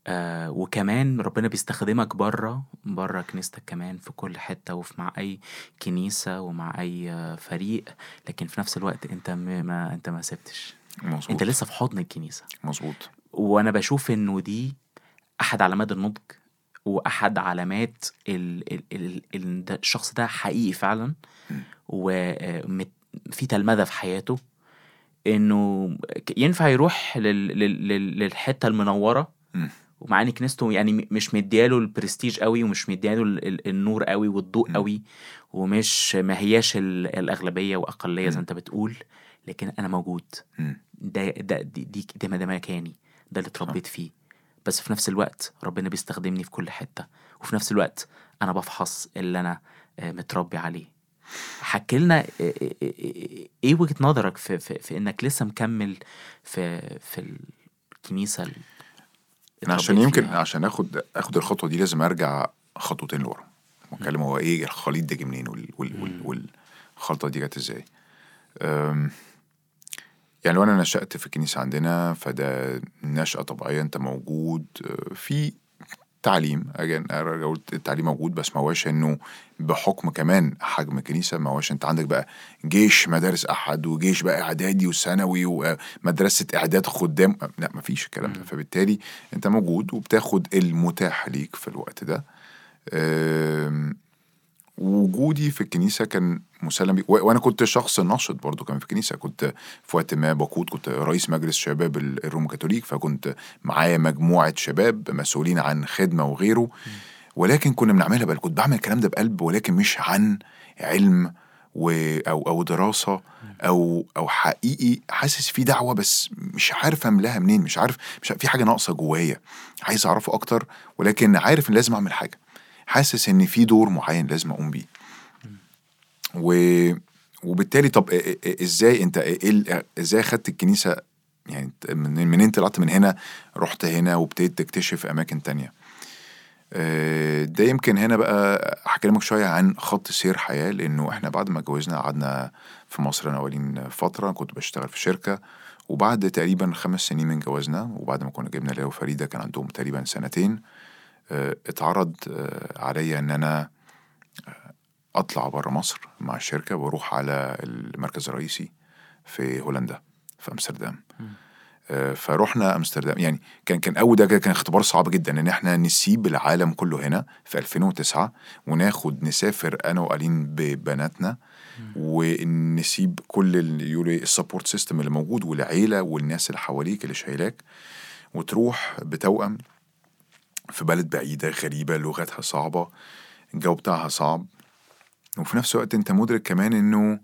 آه وكمان ربنا بيستخدمك بره بره كنيستك كمان في كل حتة وفي مع أي كنيسة ومع آه، فريق لكن في نفس الوقت أنت م- ما أنت ما سبتش. مظبوط. أنت لسه في حضن الكنيسة. مظبوط. وأنا بشوف إنه دي أحد علامات النضج وأحد علامات ال ال ال ال ده الشخص ده حقيقي فعلا. وفي تلمذة في حياته إنه ينفع يروح لل لل لل للحتة المنورة. ومع ان كنيسته يعني مش مدياله البرستيج قوي ومش مدياله ال- ال- النور قوي والضوء. قوي ومش ما هياش ال- الأغلبية وأقلية زي مم. أنت بتقول لكن أنا موجود. ده ده دي دي ده, ده مكاني ده اللي اتربيت فيه بس في نفس الوقت ربنا بيستخدمني في كل حتة وفي نفس الوقت أنا بفحص اللي أنا آه، متربي عليه حكي لنا آه، آه، آه، إيه وجهة نظرك في, في, في إنك لسه مكمل في في الكنيسة أنا عشان يمكن فيها؟ عشان آخد آخد الخطوة دي لازم أرجع خطوتين لورا. واتكلم هو إيه الخليط ده جه منين وال وال وال والخلطة دي جت إزاي. يعني لو أنا نشأت في الكنيسة عندنا فده نشأة طبيعية أنت موجود في تعليم قلت التعليم موجود بس ما هوش إنه بحكم كمان حجم الكنيسة ما هوش أنت عندك بقى جيش مدارس أحد وجيش بقى إعدادي وثانوي ومدرسه إعداد خدام لا ما فيش الكلام ده. فبالتالي أنت موجود وبتاخد المتاح ليك في الوقت ده. وجودي في الكنيسة كان مسلم بيه و- وأنا كنت شخص ناشط برضو كمان في الكنيسة. كنت في وقت ما بقود كنت رئيس مجلس شباب ال- الروم كاثوليك فكنت معايا مجموعة شباب مسؤولين عن خدمة وغيره. ولكن كنا بنعملها بقى كنت بعمل الكلام ده بقلب ولكن مش عن علم و أو أو دراسة أو أو حقيقي. حاسس في دعوة بس مش عارف أملاها منين. مش عارف مش عارف في حاجة ناقصة جوايا. عايز أعرفه أكتر ولكن عارف إن لازم أعمل حاجة. حاسس إن في دور معين لازم أقوم بيه. و وبالتالي طب إزاي أنت ال- إزاي خدت الكنيسة؟ يعني من منين طلعت من هنا رحت هنا وابتديت تكتشف أماكن تانية. آه، ده يمكن هنا بقى هكلمك شوية عن خط سير حياة لأنه إحنا بعد ما اتجوزنا قعدنا في مصر أنا اولين فترة كنت بشتغل في شركة. وبعد تقريبا خمس سنين من جوازنا وبعد ما كنا جبنا ليا وفريدة كان عندهم تقريبا سنتين. اتعرض آه، عليا إن أنا آه، أطلع بره مصر مع الشركة وأروح على المركز الرئيسي في هولندا في أمستردام. آه، فرحنا أمستردام. يعني كان كان أول ده كان اختبار صعب جدا إن إحنا نسيب العالم كله هنا في 2009 وناخد نسافر أنا وألين ببناتنا ونسيب كل اللي ال support system اللي موجود والعيلة والناس اللي حواليك اللي شايلاك وتروح بتوأم في بلد بعيدة غريبة لغتها صعبة الجو بتاعها صعب وفي نفس الوقت أنت مدرك كمان إنه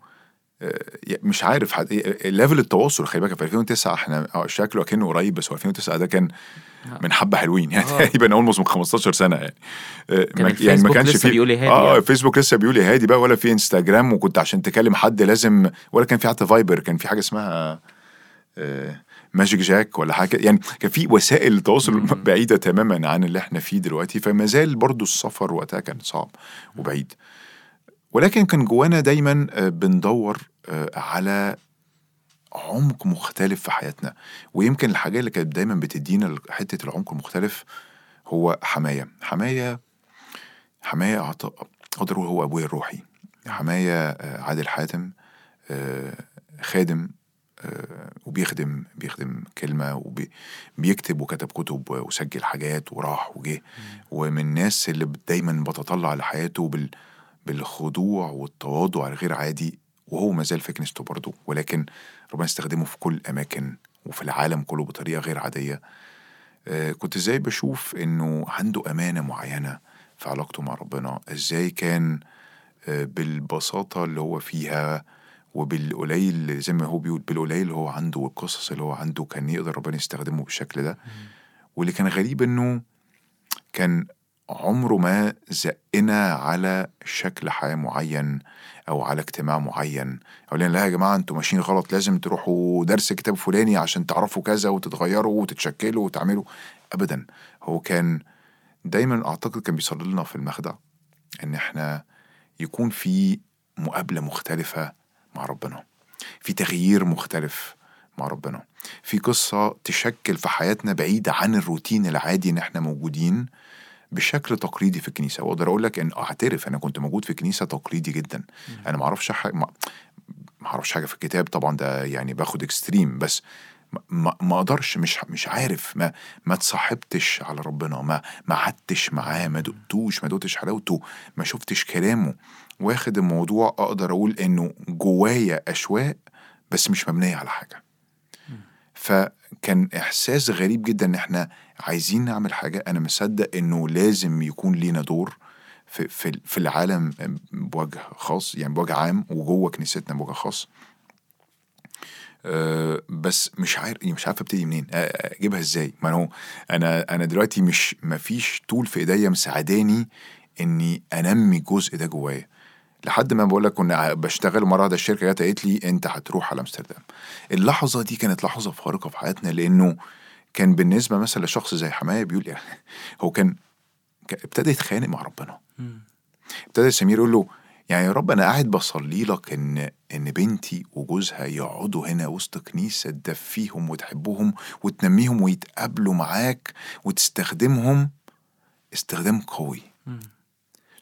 آه، مش عارف حد... level التواصل خلي بالك في 2009 إحنا آه، شكله كانه قريب بس هو 2009 ده كان من حبة حلوين يعني آه. تقريبا almost من 15 سنة يعني آه، كان ما- الفيسبوك لسه بيقول يا هادي آه يعني. الفيسبوك لسه بيقول يا هادي بقى ولا في إنستجرام وكنت عشان تكلم حد لازم ولا كان في حتى فايبر كان في حاجة اسمها آه، magicJack ولا حاجة. يعني كان في وسائل تواصل بعيدة تماما عن اللي إحنا فيه دلوقتي فما زال برضو السفر وقتها كان صعب وبعيد. ولكن كان جوانا دايما آه، بندور آه، على عمق مختلف في حياتنا. ويمكن الحاجة اللي كانت دايما بتدينا حتة العمق المختلف هو حماية. حماية حماية أعط- أقدر أقول هو أبويا الروحي. حماية آه، عادل حاتم خادم وبيخدم بيخدم كلمة وبيكتب وكتب كتب وسجل حاجات وراح وجه. ومن الناس اللي دايما بتطلع لحياته بال بالخضوع والتواضع الغير عادي وهو ما زال في كنيسته برضه. ولكن ربنا استخدمه في كل الأماكن وفي العالم كله بطريقة غير عادية. آه، كنت إزاي بشوف إنه عنده أمانة معينة في علاقته مع ربنا؟ إزاي كان آه، بالبساطة اللي هو فيها وبالقليل زي ما هو بيقول بالقليل اللي هو عنده والقصص اللي هو عنده كان يقدر ربنا يستخدمه بالشكل ده. واللي كان غريب إنه كان عمره ما زقنا على شكل حياة معين أو على اجتماع معين. أو لنا لا يا جماعة أنتوا ماشيين غلط. لازم تروحوا درس كتاب فلاني عشان تعرفوا كذا وتتغيروا وتتشكلوا وتعملوا. أبدا. هو كان دايما أعتقد كان بيصلي لنا في المخدع إن إحنا يكون في مقابلة مختلفة مع ربنا. في تغيير مختلف مع ربنا. في قصة تشكل في حياتنا بعيدة عن الروتين العادي إن إحنا موجودين بشكل تقليدي في الكنيسة. وأقدر أقول لك إن أعترف أنا كنت موجود في كنيسة تقليدي جدا. أنا ما أعرفش حاجة ما ما أعرفش حاجة في الكتاب طبعا ده يعني باخد اكستريم بس ما أقدرش مش مش عارف ما ما اتصاحبتش على ربنا ما ما قعدتش معاه ما دقتوش ما دقتش حلاوته ما شفتش كلامه. واخد الموضوع أقدر أقول إنه جوايا أشواق بس مش مبنية على حاجة. فكان إحساس غريب جدا إن إحنا عايزين نعمل حاجة. أنا مصدق إنه لازم يكون لينا دور في في في العالم بوجه خاص يعني بوجه عام وجوه كنيستنا بوجه خاص. أه بس مش عارف مش عارف أبتدي منين أجيبها إزاي؟ ما هو أنا أنا دلوقتي مش ما فيش طول في إيديا مساعداني إني أنمي الجزء ده جوايا. لحد ما بقول لك كنا بشتغل مره واحدة الشركة جت قالت لي أنت هتروح على أمستردام. اللحظة دي كانت لحظة فارقة في حياتنا لأنه كان بالنسبة مثلا لشخص زي حماية بيقول يعني *laughs* هو كان ابتدى يتخانق مع ربنا. ابتدى سمير يقول له يعني يا رب أنا قاعد بصلي لك إن إن بنتي وجوزها يقعدوا هنا وسط كنيسة تدفيهم وتحبهم وتنميهم ويتقابلوا معاك وتستخدمهم استخدام قوي.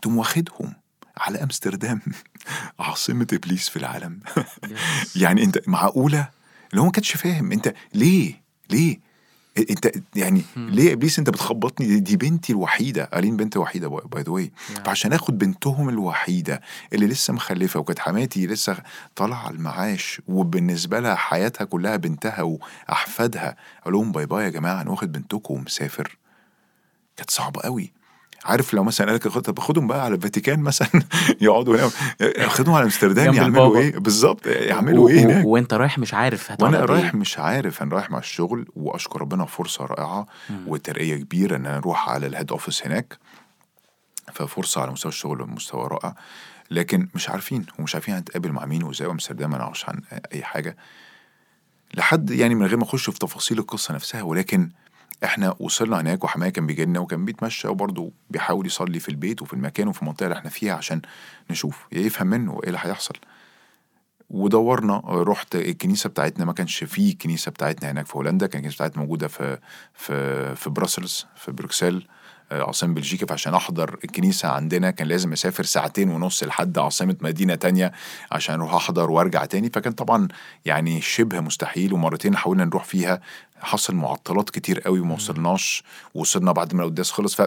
تقوم واخدهم. على أمستردام. *laughs* عاصمة إبليس في العالم. *laughs* يعني أنت معقولة؟ اللي هو ما كانش فاهم. أنت ليه؟ ليه؟ أنت يعني ليه إبليس أنت بتخبطني؟ دي, بنتي الوحيدة. قالين بنتي وحيدة by the way. فعشان آخد بنتهم الوحيدة اللي لسه مخلفة وكانت حماتي لسه طالعة المعاش وبالنسبة لها حياتها كلها بنتها وأحفادها أقول لهم bye bye يا جماعة أنا واخد بنتكم ومسافر. كانت صعبة قوي. عارف لو مثلا قال لك طب خدهم بقى على الفاتيكان مثلا. *laughs* يقعدوا هنا خدهم على أمستردام يعملوا. إيه؟ بالظبط يعملوا إيه هناك؟ وأنت رايح مش عارف هتقعد وأنا إيه. رايح مش عارف أنا رايح مع الشغل وأشكر ربنا فرصة رائعة وترقية كبيرة إن أنا أروح على ال head office هناك. ففرصة على مستوى الشغل مستوى رائع. لكن مش عارفين ومش عارفين هنتقابل مع مين وإزاي وأمستردام نعرفش عن أي حاجة. لحد يعني من غير ما أخش في تفاصيل القصة نفسها ولكن إحنا وصلنا هناك وحماية كان بيجي لنا وكان بيتمشى وبرضه بيحاول يصلي في البيت وفي المكان وفي المنطقة اللي إحنا فيها عشان نشوف يفهم منه إيه اللي هيحصل. ودورنا رحت الكنيسة بتاعتنا ما كانش فيه كنيسة بتاعتنا هناك في هولندا كان الكنيسة بتاعتنا موجودة في في في في بروكسل. آه، عاصمة بلجيكا فعشان أحضر الكنيسة عندنا كان لازم أسافر ساعتين ونص لحد عاصمة مدينة تانية عشان أروح أحضر وأرجع تاني. فكان طبعا يعني شبه مستحيل ومرتين حاولنا نروح فيها. حصل معطلات كتير قوي وما وصلناش وصلنا بعد ما القداس خلص. ف...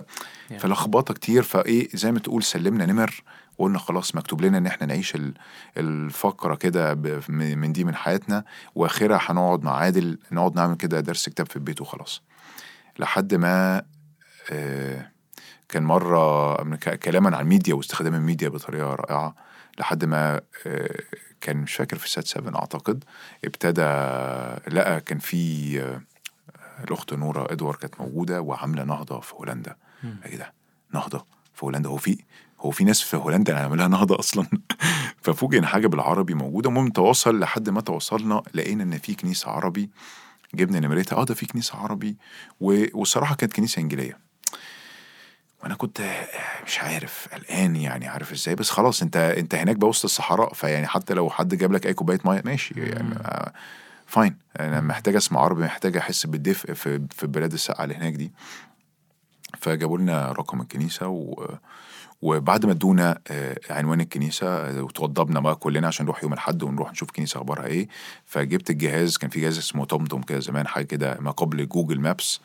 فلخبطة كتير. فإيه زي ما تقول سلمنا نمر وقلنا خلاص مكتوب لنا إن إحنا نعيش ال- الفقرة كده من دي من حياتنا. وآخرها هنقعد مع عادل نقعد نعمل كده درس كتاب في البيت وخلاص. لحد ما كان مرة من ك- كلاما عن الميديا واستخدام الميديا بطريقة رائعة لحد ما آه، كان مش فاكر في سات 7 أعتقد ابتدى لقى كان في آه، الأخت نوره ادوار كانت موجودة وعاملة نهضة في هولندا. إيه ده؟ نهضة في هولندا. هو في هو في ناس في هولندا هنعملها نهضة أصلا. *laughs* ففوجئ إن حاجة بالعربي موجودة المهم تواصل لحد ما توصلنا لقينا إن في كنيسة عربي. جبنا نمرتها. آه ده في كنيسة عربي. والصراحة كانت كنيسة إنجيلية. وأنا كنت مش عارف قلقان يعني عارف إزاي بس خلاص انت انت هناك بقى وسط الصحراء فيعني حتى لو حد جاب لك أي كوباية مية ماشي يعني فاين أنا محتاج أسمع عربي محتاج أحس بالدفء في في البلاد الساقعه اللي هناك دي. فجابوا لنا رقم الكنيسة و وبعد ما ادونا آه، عنوان الكنيسة وتوضبنا بقى كلنا عشان نروح يوم الأحد ونروح نشوف الكنيسة أخبارها إيه. فجبت الجهاز كان في جهاز اسمه توم كده زمان حاجة كده ما قبل جوجل مابس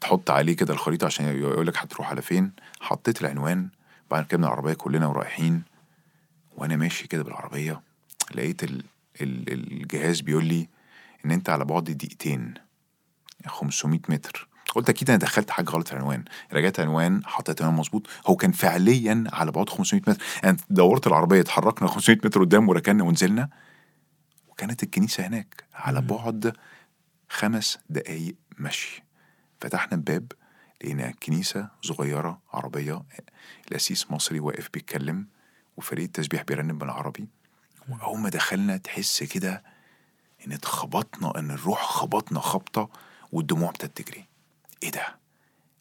تحط عليه كده الخريطة عشان يقول لك هتروح على فين. حطيت العنوان بعد من العربية كلنا ورايحين. وأنا ماشي كده بالعربية لقيت ال ال الجهاز بيقول لي إن أنت على بعد دقيقتين 500 متر. قلت أكيد أنا دخلت حاجة غلط في العنوان. رجعت عنوان حطيت عنوان مظبوط. هو كان فعليا على بعد 500 متر. أنا دورت العربية اتحركنا 500 متر قدام وركننا ونزلنا. وكانت الكنيسة هناك. على بعد خمس دقايق مشي. فتحنا الباب لقينا كنيسة صغيرة عربية القسيس مصري واقف بيتكلم وفريق التسبيح بيرنم بالعربي. وأول ما دخلنا تحس كده إن اتخبطنا إن الروح خبطنا خبطة والدموع ابتدت تجري. إيه ده؟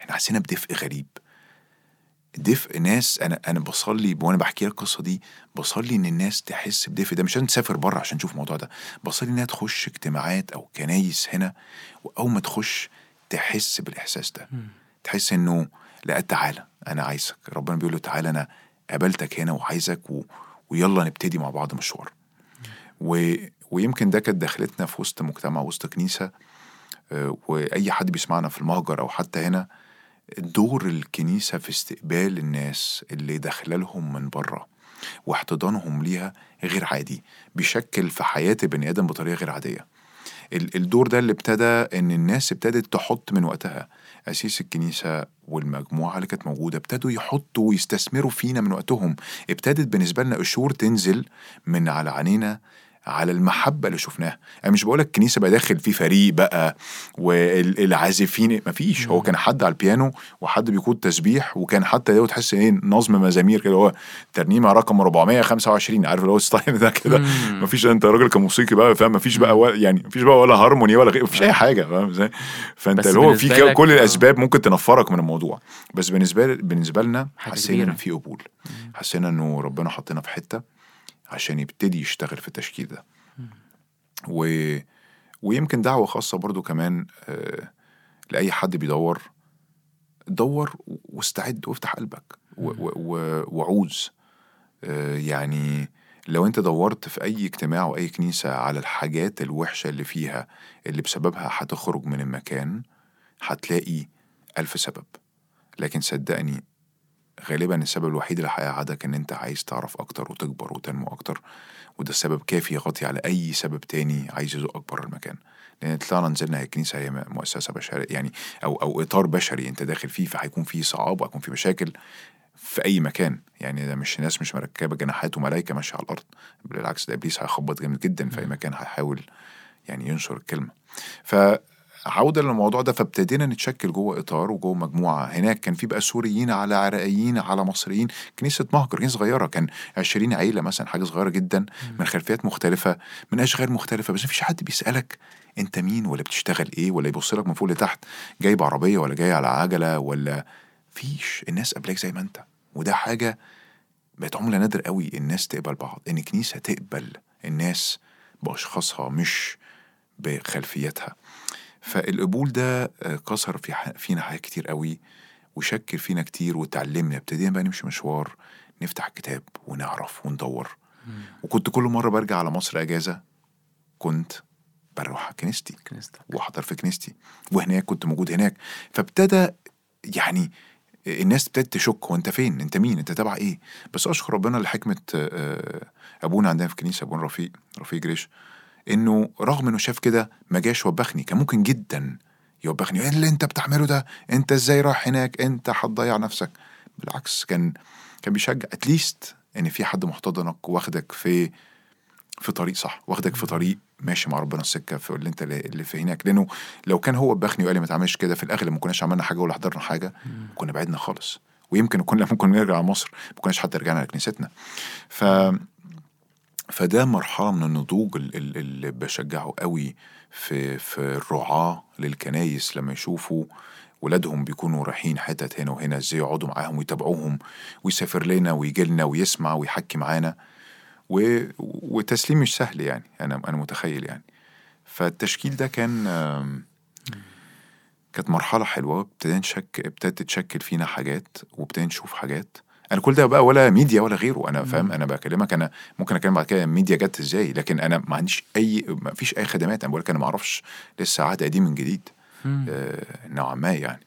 إحنا حسينا بدفء غريب. دفء ناس أنا أنا بصلي وأنا بحكي لك القصة دي بصلي إن الناس تحس بدفء ده مش لازم تسافر بره عشان تشوف الموضوع ده. بصلي إنها تخش اجتماعات أو كنايس هنا وأول ما تخش تحس بالإحساس ده. تحس إنه لا تعالى أنا عايزك. ربنا بيقول له تعالى أنا قابلتك هنا وعايزك و... ويلا نبتدي مع بعض مشوار. و... ويمكن ده كانت دخلتنا في وسط مجتمع وسط كنيسة آه، وأي حد بيسمعنا في المهجر أو حتى هنا دور الكنيسة في استقبال الناس اللي داخله لهم من بره واحتضانهم ليها غير عادي بيشكل في حياة البني آدم بطريقة غير عادية. الدور ده اللي ابتدى إن الناس ابتدت تحط من وقتها أسيس الكنيسة والمجموعة اللي كانت موجودة ابتدوا يحطوا ويستثمروا فينا من وقتهم. ابتدت بالنسبة لنا قشور تنزل من على عينينا على المحبة اللي شفناها. أنا مش بقول لك الكنيسه بقى داخل في فريق بقى والعازفين مفيش. هو كان حد على البيانو وحد بيقود تسبيح وكان حتى لو تحس إيه نظم مزامير كده هو ترنيمة رقم 425 عارف اللي هو ال style ده كده. مفيش أنت راجل كموسيقي بقى فاهم؟ مفيش بقى ولا يعني مفيش بقى ولا هارموني ولا غير مفيش أي حاجة فاهم إزاي؟ فأنت اللي هو في كل آه. الأسباب ممكن تنفرك من الموضوع. بس بالنسبة بالنسبة لنا حسينا في قبول. حسينا إنه ربنا حطنا في حتة عشان يبتدي يشتغل في التشكيل ده. و... ويمكن دعوة خاصة برضو كمان آه، لأي حد بيدور دور واستعد وافتح قلبك و- و- وعوز. آه، يعني لو انت دورت في أي اجتماع أو أي كنيسة على الحاجات الوحشة اللي فيها اللي بسببها هتخرج من المكان هتلاقي ألف سبب. لكن صدقني غالبا السبب الوحيد اللي هيقعدك إن أنت عايز تعرف أكتر وتكبر وتنمو أكتر وده السبب كافي يغطي على أي سبب تاني عايز يزقك بره المكان. لأن طلعنا نزلنا هي الكنيسة هي مؤسسة بشرية يعني أو أو إطار بشري أنت داخل فيه فهيكون فيه صعاب وهيكون فيه مشاكل في أي مكان. يعني ده مش ناس مش مركبة جناحات وملائكه ماشية على الأرض. بالعكس ده إبليس هيخبط جامد جدا في أي مكان هيحاول يعني ينشر الكلمة. فعوده للموضوع ده فابتدينا نتشكل جوه إطار وجوه مجموعة. هناك كان في بقى سوريين على عراقيين على مصريين. كنيسة مهجر كنيسة صغيرة. كان 20 عيلة مثلا حاجة صغيرة جدا من خلفيات مختلفة من أشغال مختلفة. بس مفيش حد بيسألك أنت مين ولا بتشتغل إيه ولا يبص لك من فوق لتحت جاي بعربية ولا جاي على عجلة ولا فيش. الناس قبلك زي ما أنت. وده حاجة بقت عملة نادر قوي. الناس تقبل بعض. إن كنيسه تقبل الناس بأشخاصها مش بخلفيتها فالقبول ده آه، كسر في فينا حاجات كتير قوي وشكل فينا كتير وتعلمنا ابتدينا بقى نمشي مشوار نفتح الكتاب ونعرف وندور. وكنت كل مرة برجع على مصر إجازة كنت بروح كنيستي. وأحضر في كنيستي. وهناك كنت موجود هناك. فابتدى يعني الناس ابتدت تشك هو انت فين؟ أنت مين؟ أنت تبع إيه؟ بس أشكر ربنا لحكمة آه، أبونا عندنا في كنيسة أبونا رفيق رفيق جريش. إنه رغم إنه شاف كده ما جاش وبخني كان ممكن جدا يوبخني. إيه اللي أنت بتعمله ده؟ أنت إزاي رايح هناك؟ أنت هتضيع نفسك. بالعكس كان كان بيشجع اتليست إن في حد محتضنك واخدك في في طريق صح واخدك في طريق ماشي مع ربنا السكة في اللي أنت اللي في هناك. لأنه لو كان هو بخني وقال لي ما تعملش كده في الأغلب ما كناش عملنا حاجة ولا حضرنا حاجة كنا بعدنا خالص. ويمكن كنا ممكن نرجع مصر ما كناش حتى رجعنا لكنيستنا. ف فده مرحلة من النضوج ال- ال- اللي بشجعه قوي في في الرعاة للكنايس لما يشوفوا ولادهم بيكونوا رايحين حتت هنا وهنا إزاي يقعدوا معاهم ويتابعوهم ويسافر لنا ويجي لنا ويسمع ويحكي معانا و... وتسليم مش سهل يعني أنا أنا متخيل يعني. فالتشكيل ده كان كانت مرحلة حلوة ابتدينا نشك ابتدت تتشكل فينا حاجات وابتدينا نشوف حاجات أنا كل ده بقى ولا ميديا ولا غيره. أنا فاهم؟ أنا بكلمك أنا ممكن أتكلم بعد كده الميديا جت إزاي لكن أنا ما عنديش أي ما فيش أي خدمات. أنا بقول لك أنا ما أعرفش لسه عهد قديم من جديد. آه نوعا ما يعني.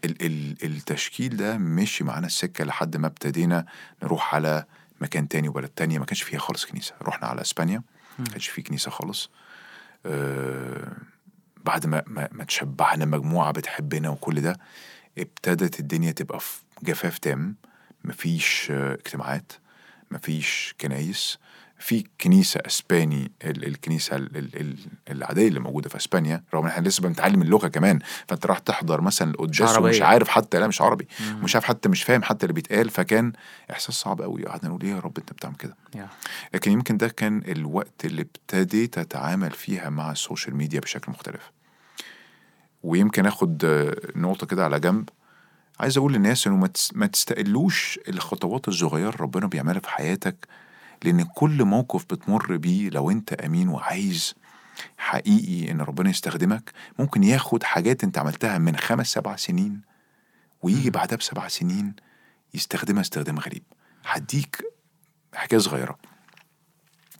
فالتشكيل ده مشي معانا السكة لحد ما ابتدينا نروح على مكان تاني وبلد تانية. ما كانش فيها خالص كنيسة. رحنا على إسبانيا. ما كانش فيه كنيسة خالص. آه بعد ما ما, ما تشبعنا مجموعة بتحبنا وكل ده ابتدت الدنيا تبقى في جفاف تام مفيش آه، اجتماعات مفيش كنايس. في كنيسة إسباني ال- الكنيسة ال- ال- ال- العادية اللي موجودة في إسبانيا رغم إن إحنا لسه بنتعلم اللغة كمان فأنت راح تحضر مثلا القداس. ومش عارف حتى لا مش عربي. مش عارف حتى مش فاهم حتى اللي بيتقال فكان إحساس صعب قوي قعدنا نقول إيه يا رب أنت بتعمل كده. لكن يمكن ده كان الوقت اللي ابتديت أتعامل فيها مع ال social media بشكل مختلف. ويمكن آخد آه، نقطة كده على جنب. عايز أقول للناس إنه ما تس- ما تستقلوش الخطوات الصغيرة ربنا بيعملها في حياتك لأن كل موقف بتمر بيه لو أنت أمين وعايز حقيقي إن ربنا يستخدمك ممكن ياخد حاجات أنت عملتها من خمس سبع سنين ويجي بعدها بسبع سنين يستخدمها استخدام غريب. هديك حكاية صغيرة.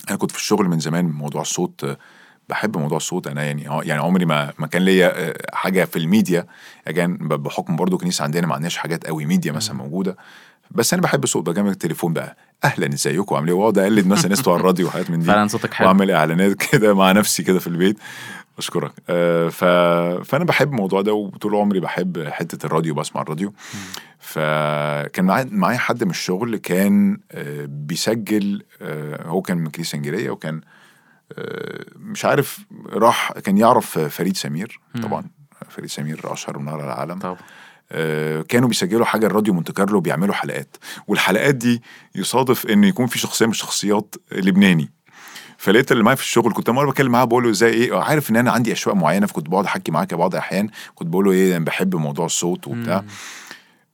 أنا كنت في الشغل من زمان موضوع الصوت بحب موضوع الصوت. أنا يعني آه يعني عمري ما ما كان ليا آه، حاجة في الميديا. أجان بحكم برضو كنيسة عندنا ما عندناش حاجات قوي ميديا مثلا موجودة. بس أنا بحب الصوت بجمع التليفون بقى. أهلا إزيكم؟ عاملين إيه؟ وأقعد أقلد مثلا ناس بتوع الراديو وحاجات من دي. فعلا صوتك حلو. وأعمل إعلانات كده مع نفسي كده في البيت. أشكرك. آه ف... فأنا بحب الموضوع ده وطول عمري بحب حتة الراديو. بسمع الراديو. فكان معايا معايا حد من الشغل كان آه بيسجل آه هو كان من كنيسة إنجيلية وكان آه مش عارف راح كان يعرف فريد سمير طبعا. فريد سمير أشهر من على العالم. طبعا. آه، كانوا بيسجلوا حاجة الراديو مونte كارلو بيعملوا حلقات. والحلقات دي يصادف إن يكون في شخصية من الشخصيات لبناني. فلقيت اللي معايا في الشغل كنت مرة بكلم معاه بقول له إزاي إيه عارف إن أنا عندي أشواق معينة فكنت بقعد أحكي معاه كده بعض الاحيان كنت بقول له إيه أنا بحب موضوع الصوت وبتاع.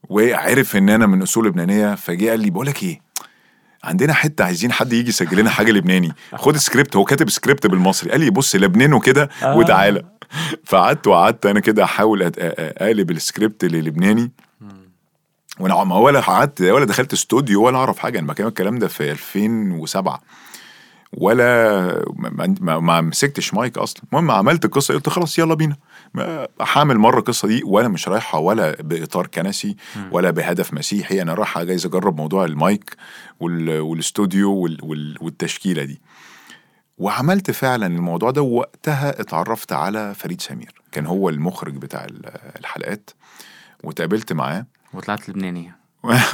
وعرف إن أنا من أصول لبنانية فجه قال لي بقول لك إيه عندنا حتة عايزين حد يجي يسجل لنا حاجة لبناني. خد سكريبت هو كاتب سكريبت بالمصري. قال لي بص لبنانه كده آه. وتعالى. فقعدت وقعدت أنا كده أحاول أقلب السكريبت للبناني. وأنا ما ولا قعدت ولا دخلت استوديو ولا أعرف حاجة. أنا بكلم الكلام ده في 2007 ولا ما, ما, مسكتش مايك أصلا. المهم عملت القصة قلت خلاص يلا بينا. هعمل مرة القصة دي وأنا مش رايحة ولا بإطار كنسي ولا بهدف مسيحي. أنا رايح جايز أجرب موضوع المايك وال- والاستوديو وال- وال- والتشكيلة دي. وعملت فعلا الموضوع ده ووقتها اتعرفت على فريد سمير. كان هو المخرج بتاع ال- الحلقات وتقابلت معاه. وطلعت لبناني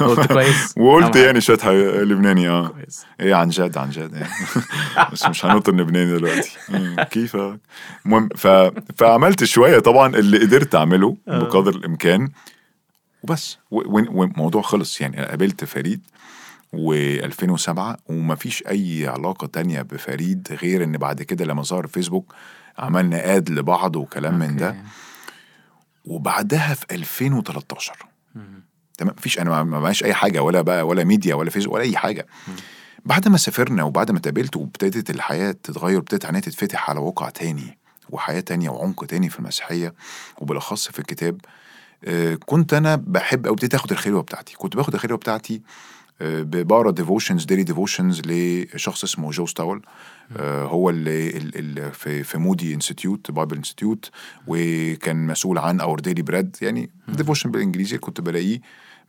قلت كويس. *laughs* وقلت يعني شوية لبناني آه. كويس. إيه عن جد عن جد يعني *laughs* بس مش هنط اللبناني دلوقتي. مم، *laughs* كيفك؟ المهم ف... فعملت شوية طبعا اللي قدرت أعمله بقدر الإمكان. وبس. و- و- والموضوع خلص. يعني قابلت فريد و2007 ومفيش أي علاقة تانية بفريد غير إن بعد كده لما ظهر فيسبوك عملنا آد لبعض وكلام من ده. وبعدها في 2013 مم. تمام؟ مفيش أنا ما- معيش أي حاجة ولا بقى ولا ميديا ولا فيسبوك ولا أي حاجة. بعد ما سافرنا وبعد ما اتقابلت وابتدت الحياة تتغير وابتدت عينيا تتفتح على واقع تاني وحياة تانية وعمق تاني في المسيحية وبالأخص في الكتاب آه، كنت أنا بحب أو ابتديت آخد الخلوة بتاعتي. كنت باخد الخلوة بتاعتي آه، بقرأ devotions daily devotions لشخص اسمه جو ستاول آه، هو اللي ال- ال- في في Moody Institute Bible Institute وكان مسؤول عن Our Daily Bread يعني devotion بالإنجليزي كنت بلاقيه.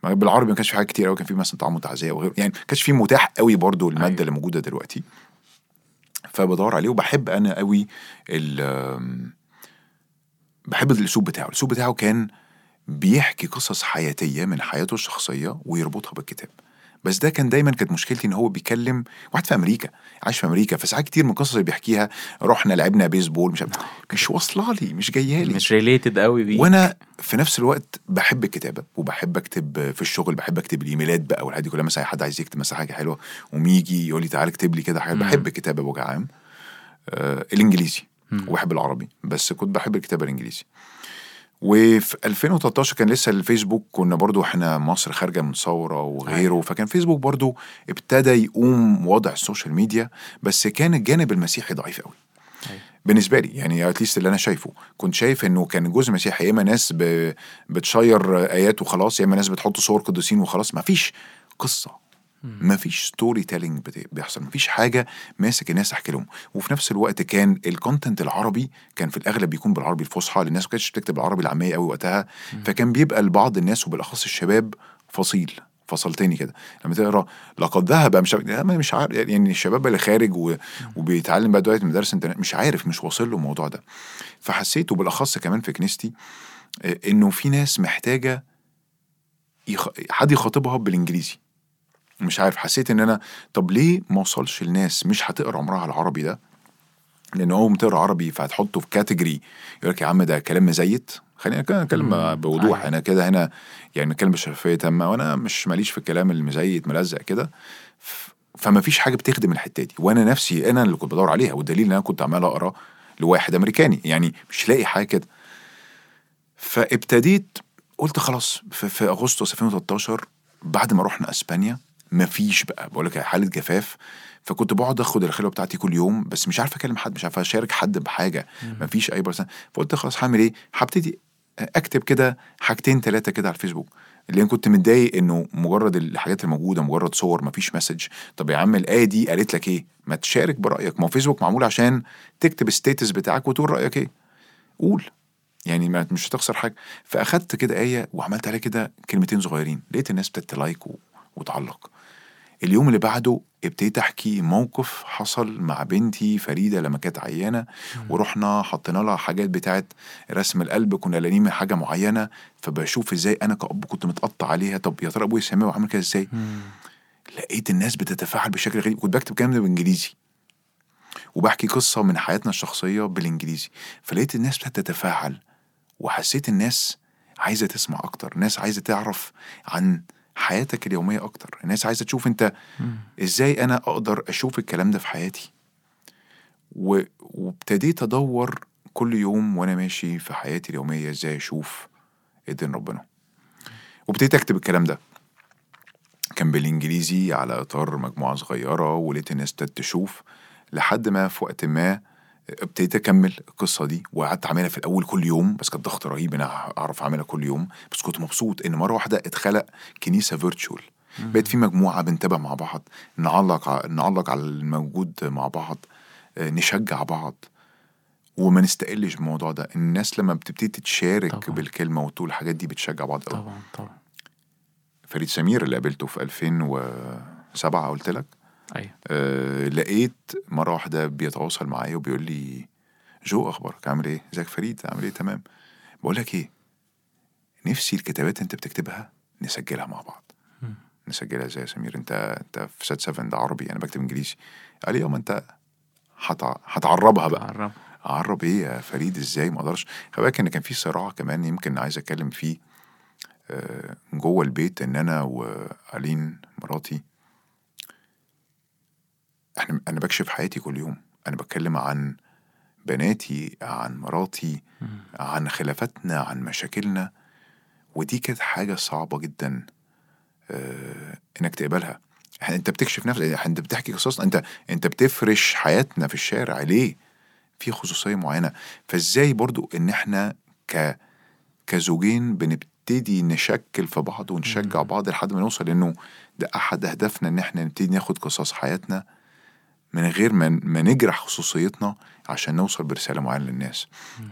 بالعربي ما كانش في حاجات كتير قوي كان في مثلا طعام وتعزيه وغيره. يعني ما كانش في متاح قوي برضو الماده أيوة. اللي موجودة دلوقتي. فبدور عليه وبحب أنا قوي ال بحب الأسلوب بتاعه. الأسلوب بتاعه كان بيحكي قصص حياتية من حياته الشخصية ويربطها بالكتاب. بس ده كان دايما كانت مشكلتي إن هو بيكلم واحد في أمريكا عايش في أمريكا فساعات كتير من القصص اللي بيحكيها رحنا لعبنا بيسبول مش مش واصلة لي مش جاية لي مش related قوي بيه وأنا في نفس الوقت بحب الكتابة وبحب أكتب في الشغل بحب أكتب الإيميلات بقى والحاجات دي كلها مثلا حد عايز يكتب مثلا حاجة حلوة وميجي يقول لي تعالى اكتب لي كده حاجة. بحب الكتابة بوجه عام آه الإنجليزي. وبحب العربي بس كنت بحب الكتابة الإنجليزي وفي 2013 كان لسه الفيسبوك كنا برضو إحنا مصر خارجة من ثورة وغيره فكان فيسبوك برضو ابتدى يقوم وضع ال social media بس كان الجانب المسيحي ضعيف قوي أيوة. بالنسبة لي يعني at least اللي أنا شايفه كنت شايف إنه كان جزء مسيحي يا إما ناس. بتشير آيات وخلاص يا إما ناس بتحط صور قديسين وخلاص ما فيش قصة ما فيش storytelling بيحصل ما فيش حاجة ماسك الناس احكي لهم. وفي نفس الوقت كان ال content العربي كان في الأغلب بيكون بالعربي الفصحى للناس ما كانتش بتكتب العربي العامية قوي وقتها. فكان بيبقى لبعض الناس وبالأخص الشباب فصيل فصلتني كده. لما تقرأ لقد ذهب مش مش عارف يعني الشباب اللي خارج و... وبيتعلم بقى دلوقتي مدارس انترنت مش عارف مش واصل له الموضوع ده. فحسيت وبالأخص كمان في كنيستي آه، إنه في ناس محتاجة يخ... حد يخاطبها بالإنجليزي. مش عارف حسيت إن أنا طب ليه ما اوصلش لناس مش هتقرأ عمرها العربي ده؟ لأن هو بتقرا عربي فهتحطه في كاتيجوري يقول لك يا عم ده كلام مزيت. خلينا نتكلم. بوضوح. أيوة. أنا كده هنا يعني نتكلم بشفافية تامة وأنا مش ماليش في الكلام المزيت ملزق كده. فما فيش حاجة بتخدم الحتة دي. وأنا نفسي أنا اللي كنت بدور عليها والدليل إن أنا كنت عمال أقرأ لواحد أمريكاني. يعني مش لاقي حاجة كده. فابتديت قلت خلاص في, في أغسطس 2013 بعد ما رحنا أسبانيا مفيش بقى. بقول لك حالة جفاف فكنت بقعد آخد الخلوة بتاعتي كل يوم بس مش عارف أكلم حد مش عارف أشارك حد بحاجة. مفيش أي برسان فقلت خلاص هعمل إيه؟ هبتدي أكتب كده حاجتين ثلاثة كده على الفيسبوك. اللي أنا كنت متضايق إنه مجرد الحاجات الموجوده مجرد صور مفيش message. طب يا عم الآية دي قالت لك إيه؟ ما تشارك برأيك. ما هو فيسبوك معمول عشان تكتب ال status بتاعك وتقول رأيك إيه. قول. يعني ما مش هتخسر حاجة. فأخدت كده آية وعملت عليها كده كلمتين صغيرين. لقيت الناس ابتدت like و- وتعلق. اليوم اللي بعده ابتديت أحكي موقف حصل مع بنتي فريدة لما كانت عيانة ورحنا حطينا لها حاجات بتاعت رسم القلب كنا لانين من حاجة معينة فبشوف إزاي أنا كأب كنت متقطع عليها طب يا ترى أبويا سامع وعامل كده إزاي؟ لقيت الناس بتتفاعل بشكل غريب كنت بكتب كلام ده بالانجليزي وبحكي قصة من حياتنا الشخصية بالإنجليزي. فلقيت الناس بتتفاعل وحسيت الناس عايزة تسمع أكتر الناس عايزة تعرف عن حياتك اليومية أكتر. الناس عايزة تشوف أنت إزاي أنا أقدر أشوف الكلام ده في حياتي. و... وابتديت أدور كل يوم وأنا ماشي في حياتي اليومية إزاي أشوف إيدين ربنا. وابتديت أكتب الكلام ده. كان بالإنجليزي على إطار مجموعة صغيرة ولقيت الناس تشوف لحد ما في وقت ما ابتديت أكمل القصة دي وقعدت أعملها في الأول كل يوم بس كان ضغط رهيب إن أعرف أعملها كل يوم بس كنت مبسوط إن مرة واحدة اتخلق كنيسة virtual بقت في مجموعة بنتابع مع بعض نعلق نعلق على الموجود مع بعض آه، نشجع بعض. وما نستقلش بالموضوع ده الناس لما بتبتدي تتشارك طبعا. بالكلمة وتقول الحاجات دي بتشجع بعض قوي طبعا طبعا. فريد سمير اللي قابلته في 2007 قلت لك؟ أيوه. أه لقيت مرة واحدة بيتواصل معايا وبيقول لي جو أخبارك؟ عامل إيه؟ إزيك فريد؟ عامل إيه؟ تمام. بقول لك إيه نفسي الكتابات أنت بتكتبها نسجلها مع بعض. مم. نسجلها إزاي يا سمير؟ أنت أنت في سات 7 ده عربي أنا بكتب إنجليزي. قال لي يوم أنت هتع- هتعربها بقى. قرب أعرب إيه يا فريد؟ إزاي؟ ما أقدرش. خلي بالك إن كان في صراع كمان يمكن عايز أتكلم فيه آه، جوه البيت إن أنا وألين مراتي إحنا أنا بكشف حياتي كل يوم. أنا بتكلم عن بناتي عن مراتي عن خلافاتنا عن مشاكلنا. ودي كانت حاجة صعبة جدا آه، إنك تقبلها. أنت بتكشف نفسك أنت بتحكي قصصنا. أنت أنت بتفرش حياتنا في الشارع. ليه؟ في خصوصية معينة. فإزاي برضو إن إحنا ك كزوجين بنبتدي نشكل في بعض ونشجع بعض لحد ما نوصل إنه ده أحد أهدافنا إن إحنا نبتدي ناخد قصص حياتنا؟ من غير ما ما نجرح خصوصيتنا عشان نوصل برسالة معينة للناس.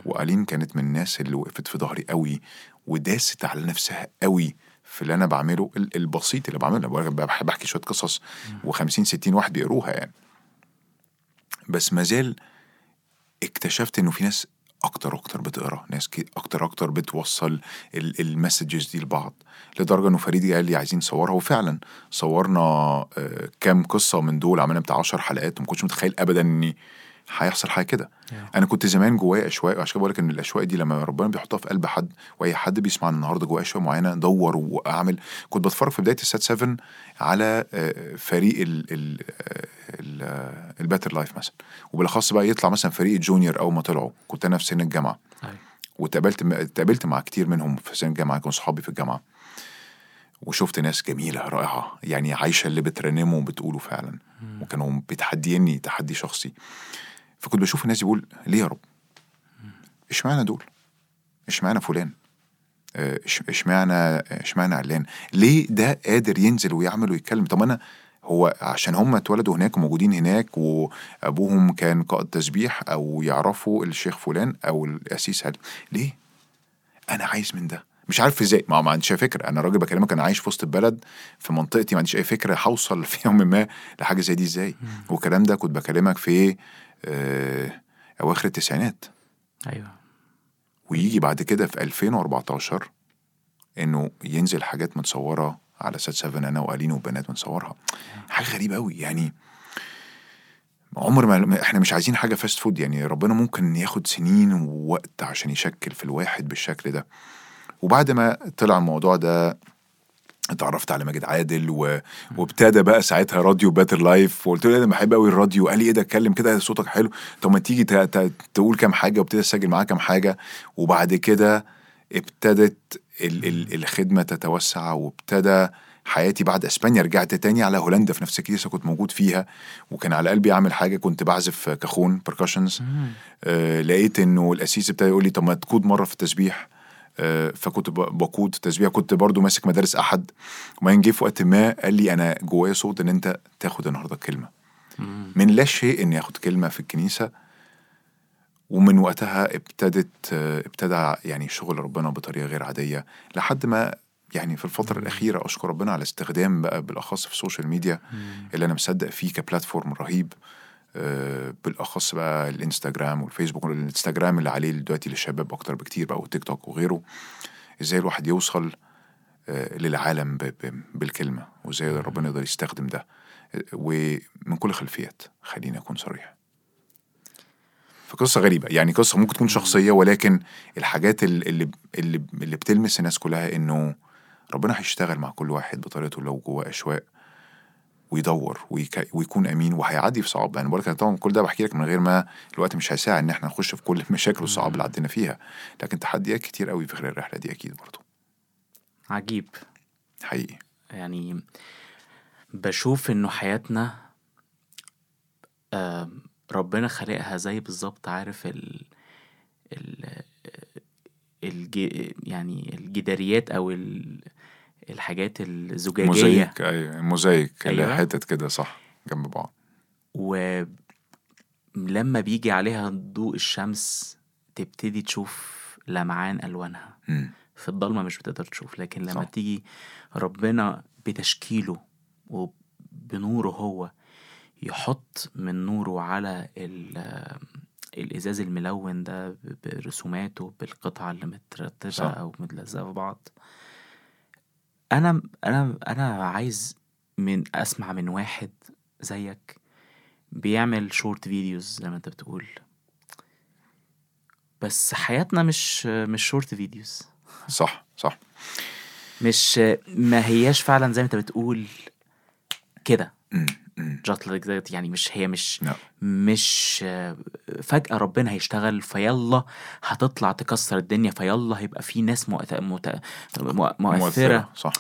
والين كانت من الناس اللي وقفت في ظهري قوي وداست على نفسها قوي في اللي أنا بعمله ال- البسيط اللي بعمله. بحب أحكي شوية قصص و50 60 واحد بيقروها يعني. بس ما زال اكتشفت إنه في ناس أكتر أكتر بتقرأ ناس أكتر أكتر بتوصل ال messages دي لبعض لدرجة إنه فريد قال لي عايزين نصورها وفعلا صورنا آه، كام قصة من دول عملنا بتاع 10 حلقات وما كنتش متخيل ابدا ان هيحصل حاجة كده. أنا كنت زمان جوايا أشواق عشان كده بقول لك إن الأشواق دي لما ربنا بيحطها في قلب حد وأي حد بيسمعنا النهارده جواه أشواق معينة دور وأعمل. كنت بتفرج في بداية السات 7 على آه، فريق ال ال ال ال Better Life مثلا. وبالأخص بقى يطلع مثلا فريق ال junior أول ما طلعوا. كنت أنا في سن الجامعة. أيوة. واتقابلت اتقابلت مع كتير منهم في سن الجامعة كانوا صحابي في الجامعة. وشفت ناس جميلة رائعة. يعني عايشة اللي بترنمه وبتقوله فعلا. وكانوا بيتحديني تحدي شخصي. فكنت بشوف الناس يقول ليه يا رب؟ إشمعنى دول؟ إشمعنى فلان؟ آه، إشمعنى إشمعنى علان؟ ليه ده قادر ينزل ويعمل ويتكلم؟ طب أنا هو عشان هم اتولدوا هناك وموجودين هناك وأبوهم كان قائد تسبيح أو يعرفوا الشيخ فلان أو القسيس هل ليه؟ أنا عايز من ده. مش عارف إزاي ما ما عنديش أي فكرة. أنا راجل بكلمك أنا عايش في وسط البلد في منطقتي ما عنديش أي فكرة هوصل *laughs* في يوم ما لحاجة زي دي إزاي؟ والكلام ده كنت بكلمك في أواخر التسعينات. أيوه. ويجي بعد كده في 2014 إنه ينزل حاجات متصورة على سات 7 أنا وألين وبنات بنصورها حاجة غريبة قوي يعني عمر ما إحنا مش عايزين حاجة fast food يعني ربنا ممكن ياخد سنين ووقت عشان يشكل في الواحد بالشكل ده. وبعد ما طلع الموضوع ده اتعرفت على ماجد عادل و... وابتدى بقى ساعتها راديو Better Life وقلت له أنا بحب قوي الراديو. قال لي إيه ده؟ اتكلم كده صوتك حلو. طب ما تيجي ت... ت... تقول كام حاجة وابتدي أسجل معاه كام حاجة. وبعد كده ابتدت ال... ال... الخدمة تتوسع وابتدى حياتي بعد إسبانيا رجعت تاني على هولندا في نفس الكنيسة كنت موجود فيها. وكان على قلبي أعمل حاجة كنت بعزف كاخون percussions آه لقيت إنه القسيس ابتدى يقول لي طب ما تقود مرة في التسبيح. فكنت ب- بقود تسبيح كنت برضو ماسك مدارس أحد. وبعدين جه في وقت ما قال لي أنا جوايا صوت إن أنت تاخد النهارده كلمة. من لا شيء إني آخد كلمة في الكنيسة. ومن وقتها ابتدت آه، ابتدى يعني شغل ربنا بطريقة غير عادية. لحد ما يعني في الفترة الأخيرة أشكر ربنا على استخدام بقى بالأخص في السوشيال ميديا اللي أنا مصدق فيه ك platform رهيب. آه، بالأخص بقى الإنستجرام والفيسبوك والإنستجرام اللي عليه دلوقتي للشباب أكتر بكتير بقى والتيك توك وغيره. إزاي الواحد يوصل آه، للعالم بالكلمة وإزاي ربنا يقدر يستخدم ده. آه، ومن كل خلفيات خليني أكون صريح. فقصه غريبة يعني قصة ممكن تكون شخصية ولكن الحاجات ال- اللي اللي اللي بتلمس الناس كلها إنه ربنا هيشتغل مع كل واحد بطريقته لو جواه أشواق ويدور ويك... ويكون أمين وهيعدي في صعاب يعني بقول لك طبعا كل ده بحكي لك من غير ما الوقت مش هيساعد إن إحنا نخش في كل *laughs* المشاكل والصعاب اللي عدينا فيها. لكن تحديات كتير قوي في خلال الرحلة دي أكيد برضه عجيب. حقيقي. يعني بشوف إنه حياتنا آه، ربنا خلقها زي بالظبط عارف ال ال الج... يعني الجداريات أو ال... الحاجات الزجاجية موزايك أيوه موزايك اللي أيوة. حتت كده صح جنب بعض ولما بيجي عليها ضوء الشمس تبتدي تشوف لمعان ألوانها مم. في الضلمة مش بتقدر تشوف لكن لما صح. تيجي ربنا بتشكيله وبنوره هو يحط من نوره على ال- الإزاز الملون ده برسوماته بالقطعة اللي مترتبة. أو متلزقة في بعض أنا أنا أنا عايز من أسمع من واحد زيك بيعمل short videos زي ما أنت بتقول. بس حياتنا مش مش short videos صح صح. مش ما هياش فعلا زي ما أنت بتقول كده. جات like that يعني مش هي مش لا. مش فجأة ربنا هيشتغل فيلا هتطلع تكسر الدنيا فيلا هيبقى في ناس مؤث... مت... مؤ- مؤثرة صح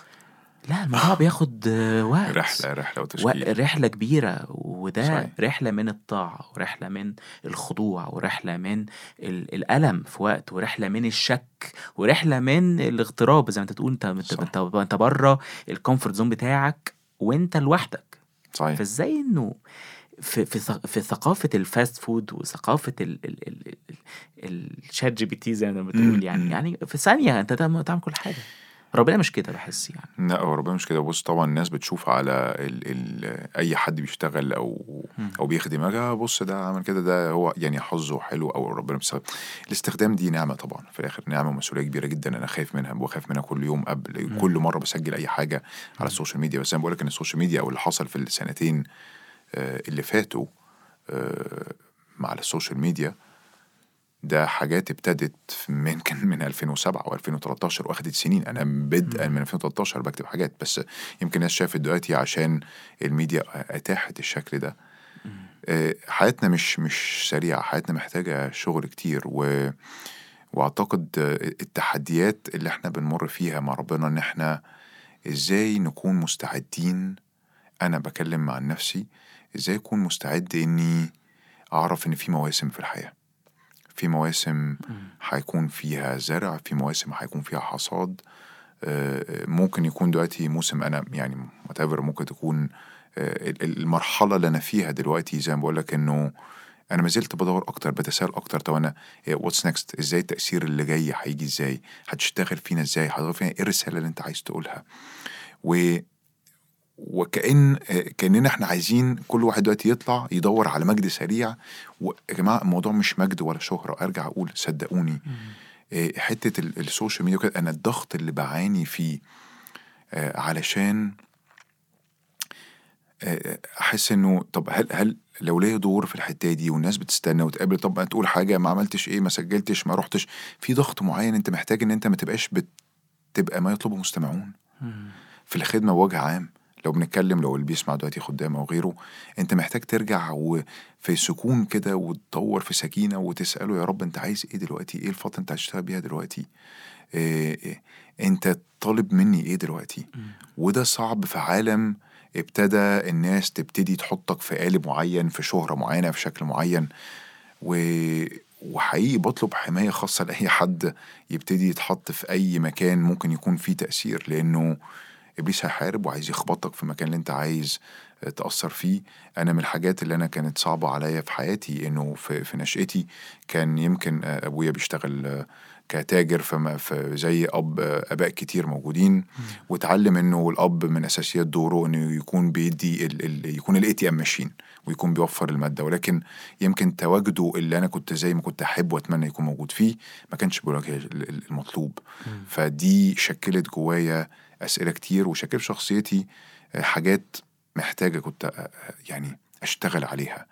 لا الموضوع بياخد *sighs* وقت رحلة و- وتشكيل رحلة كبيرة وده صحيح. رحلة من الطاعة ورحلة من الخضوع ورحلة من ال- الألم في وقت ورحلة من الشك ورحلة من الاغتراب زي ما انت تقول. انت, انت بره ال comfort zone بتاعك وانت لوحدك صحيح فازاي انه في في في ثقافة ال fast food وثقافة ال ال ال ال ال ChatGPT زي ما. بتقول يعني يعني في ثانية انت تعمل كل حاجة ربنا مش كده بحس يعني. لا هو ربنا مش كده. بص طبعا الناس بتشوف على ال ال أي حد بيشتغل أو مم. أو بيخدم آه بص ده عمل كده ده هو يعني حظه حلو أو ربنا بيستخدم الاستخدام دي نعمة طبعا في الآخر نعمة ومسؤولية كبيرة جدا. أنا خايف منها وخايف منها كل يوم قبل مم. كل مرة بسجل أي حاجة على السوشيال ميديا. بس أنا بقول لك إن السوشيال ميديا أو اللي حصل في السنتين آه، اللي فاتوا آه، مع السوشيال ميديا ده حاجات ابتدت من *laughs* كان من 2007 أو 2013 واخدت سنين. أنا بدءا من 2013 بكتب حاجات بس يمكن الناس شافت دلوقتي عشان الميديا أتاحت الشكل ده. آه، حياتنا مش مش سريعة حياتنا محتاجة شغل كتير و وأعتقد التحديات اللي إحنا بنمر فيها مع ربنا إن إحنا إزاي نكون مستعدين. أنا بكلم مع نفسي إزاي أكون مستعد إني أعرف إن في مواسم في الحياة. في مواسم هيكون فيها زرع في مواسم هيكون فيها حصاد. آه، ممكن يكون دلوقتي موسم أنا يعني whatever ممكن تكون آه، ال- ال- المرحلة اللي أنا فيها دلوقتي زي ما بقول لك إنه أنا ما زلت بدور أكتر بتساءل أكتر. طب أنا what's next إزاي التأثير اللي جاي هيجي إزاي؟ هتشتغل فينا إزاي؟ هتغير فينا إيه الرسالة اللي أنت عايز تقولها؟ و وكأن كأننا إحنا عايزين كل واحد دلوقتي يطلع يدور على مجد سريع. ويا جماعة الموضوع مش مجد ولا شهرة. أرجع أقول صدقوني. آه، ال- السوشيال ميديا وكده أنا الضغط اللي بعاني فيه آه، علشان آه، أحس إنه طب هل هل لو ليا دور في الحتة دي والناس بتستنى وتقابل طب ما تقول حاجة ما عملتش إيه ما سجلتش ما رحتش في ضغط معين أنت محتاج إن أنت ما تبقاش بتبقى ما يطلبه المستمعون. في الخدمة بوجه عام. لو بنتكلم لو اللي بيسمع دلوقتي خدام أو غيره انت محتاج ترجع وفي سكون كده وتدور في سكينة وتسأله يا رب انت عايز إيه دلوقتي؟ إيه الفترة انت هتشتغل بيها دلوقتي؟ إيه إيه انت طالب مني إيه دلوقتي؟ وده صعب في عالم ابتدى الناس تبتدي تحطك في قالب معين في شهرة معينة في شكل معين و... وحقيقي بطلب حماية خاصة لأي حد يبتدي يتحط في أي مكان ممكن يكون فيه تأثير لأنه إبليس هيحارب وعايز يخبطك في المكان اللي أنت عايز تأثر فيه. أنا من الحاجات اللي أنا كانت صعبة عليا في حياتي إنه في, في نشأتي كان يمكن أبويا بيشتغل كتاجر فما في زي أب آباء كتير موجودين واتعلم إنه الأب من أساسيات دوره إنه يكون بيدي ال ال يكون ال ATM machine ويكون بيوفر المادة. ولكن يمكن تواجده اللي أنا كنت زي ما كنت احب وأتمنى يكون موجود فيه ما كانش بالوجه المطلوب. فدي شكلت جوايا أسئلة كتير وشكلت شخصيتي حاجات محتاجة كنت يعني أشتغل عليها.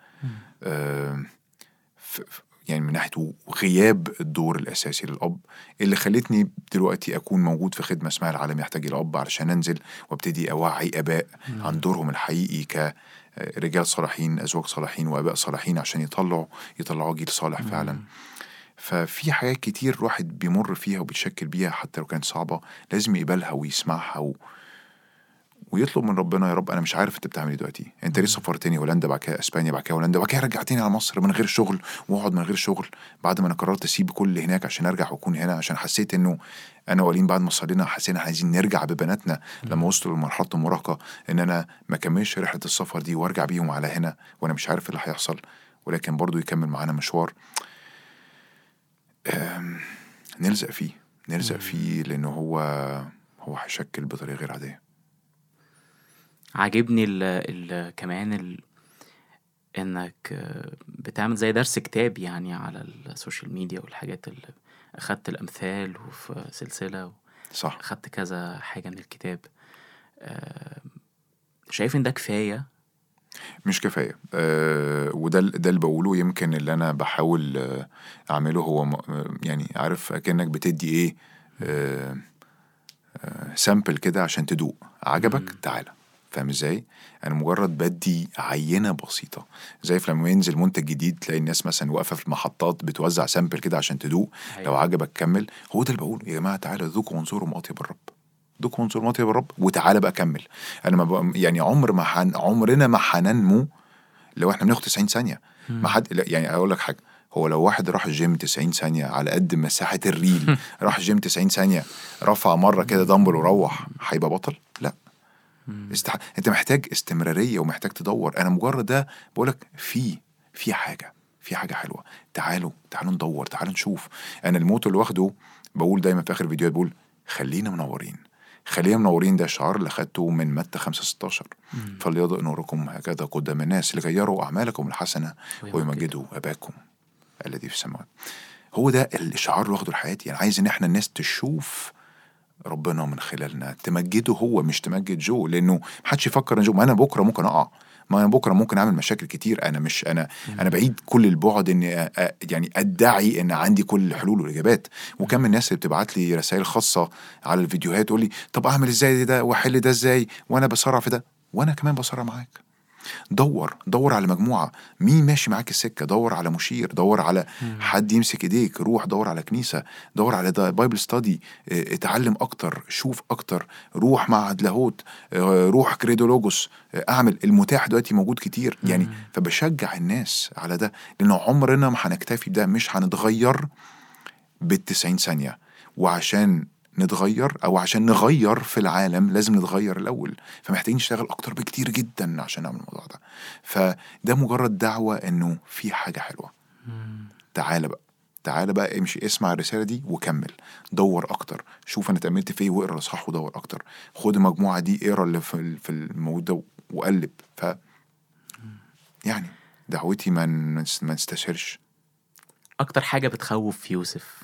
يعني من ناحية غياب الدور الأساسي للأب اللي خلتني دلوقتي أكون موجود في خدمة اسمها العالم يحتاج إلى أب علشان أنزل وأبتدي أوعي آباء عن دورهم الحقيقي كرجال صالحين أزواج صالحين وآباء صالحين عشان يطلعوا يطلعوا جيل صالح فعلا. ففي حاجات كتير الواحد بيمر فيها وبيتشكل بيها حتى لو كانت صعبة لازم يقبلها ويسمعها و... ويطلب من ربنا يا رب أنا مش عارف أنت بتعمل إيه دلوقتي أنت ليه سفرتني هولندا بعد كده إسبانيا بعد كده هولندا بعد كده رجعتني على مصر من غير شغل وأقعد من غير شغل بعد ما أنا قررت أسيب كل اللي هناك عشان أرجع وأكون هنا عشان حسيت إنه أنا ووليد بعد ما صلينا حسينا عايزين نرجع ببناتنا لما وصلوا لمرحلة المراهقة إن أنا ما كملش رحلة السفر دي وأرجع بيهم على هنا وأنا مش عارف اللي هيحصل ولكن برضو يكمل معانا مشوار. نلزق فيه نلزق فيه لأنه هو هو هيشكل بطريقة غير عادية. عاجبني ال ال كمان ال إنك آه، بتعمل زي درس كتاب يعني على السوشيال ميديا والحاجات اللي أخدت الأمثال وفي سلسلة صح. أخدت كذا حاجة من الكتاب. آه، شايف إن ده كفاية؟ مش كفاية. أه وده ده اللي بقوله يمكن اللي أنا بحاول آه، أعمله هو آه، يعني عارف أكنك بتدي إيه أه أه sample كده عشان تدوق. عجبك؟ تعالى فاهم إزاي؟ أنا مجرد بدي عينة بسيطة. زي في لما ينزل منتج جديد تلاقي الناس مثلا واقفة في المحطات بتوزع sample كده عشان تدوق. أيوة. لو عجبك كمل. هو ده اللي بقوله. يا جماعة تعالى ذوقوا وانظروا ما أطيب الرب. ذوقوا وانظروا ما أطيب الرب وتعالى بقى كمل. أنا ما بق... يعني عمر ما حن... عمرنا ما هننمو لو إحنا بناخد 90 ثانية. ما حد لا، يعني أقول لك حاجة. هو لو واحد راح الجيم 90 ثانية على قد مساحة ال reel *laughs* راح الجيم 90 ثانية رفع مرة كده دمبل وروح هيبقى بطل؟ استح... انت محتاج استمرارية ومحتاج تدور. أنا مجرد ده بقول لك في في حاجة في حاجة حلوة. تعالوا تعالوا ندور تعالوا نشوف. أنا ال motto اللي واخده بقول دايما في آخر الفيديوهات بقول خلينا منورين. خلينا منورين ده الشعار اللي خدته من متى 5 16 فليضئ نوركم هكذا قدام الناس لغيروا أعمالكم الحسنة ويمجدوا. أباكم الذي في السماوات. هو ده الشعار اللي واخده لحياتي. أنا عايز إن إحنا الناس تشوف ربنا من خلالنا. تمجده هو مش تمجد جو لأنه محدش يفكر إن جو ما أنا بكرة ممكن أقع. ما أنا بكرة ممكن أعمل مشاكل كتير. أنا مش أنا أنا بعيد كل البعد أ- يعني أدعي إن عندي كل الحلول والإجابات. وكم من الناس اللي بتبعت لي رسائل خاصة على الفيديوهات تقول لي طب أعمل إزاي ده؟ وأحل ده إزاي؟ وأنا بسرع في ده. وأنا كمان بسرع معاك. دور دور على مجموعة. مين ماشي معاك السكة؟ دور على مشير دور على حد يمسك ايديك. روح دور على كنيسة دور على بايبل ستادي آه، اتعلم أكتر شوف أكتر. روح مع لاهوت. آه، روح كريدولوجوس. آه، أعمل. المتاح دلوقتي موجود كتير. يعني فبشجع الناس على ده لأنه عمرنا ما هنكتفي بده. مش هنتغير بالتسعين ثانية. وعشان نتغير أو عشان نغير في العالم لازم نتغير الأول. فمحتاجين نشتغل أكتر بكتير جدا عشان نعمل الموضوع ده. فده مجرد دعوة إنه في حاجة حلوة. تعالى بقى. تعالى بقى امشي اسمع الرسالة دي وكمل. دور أكتر. شوف أنا اتأملت في إيه واقرأ الإصحاح ودور أكتر. خد المجموعة دي اقرأ اللي في ال- في الموجود ده وقلب. ف يعني دعوتي ما ما نستشيرش أكتر حاجة بتخوف في يوسف؟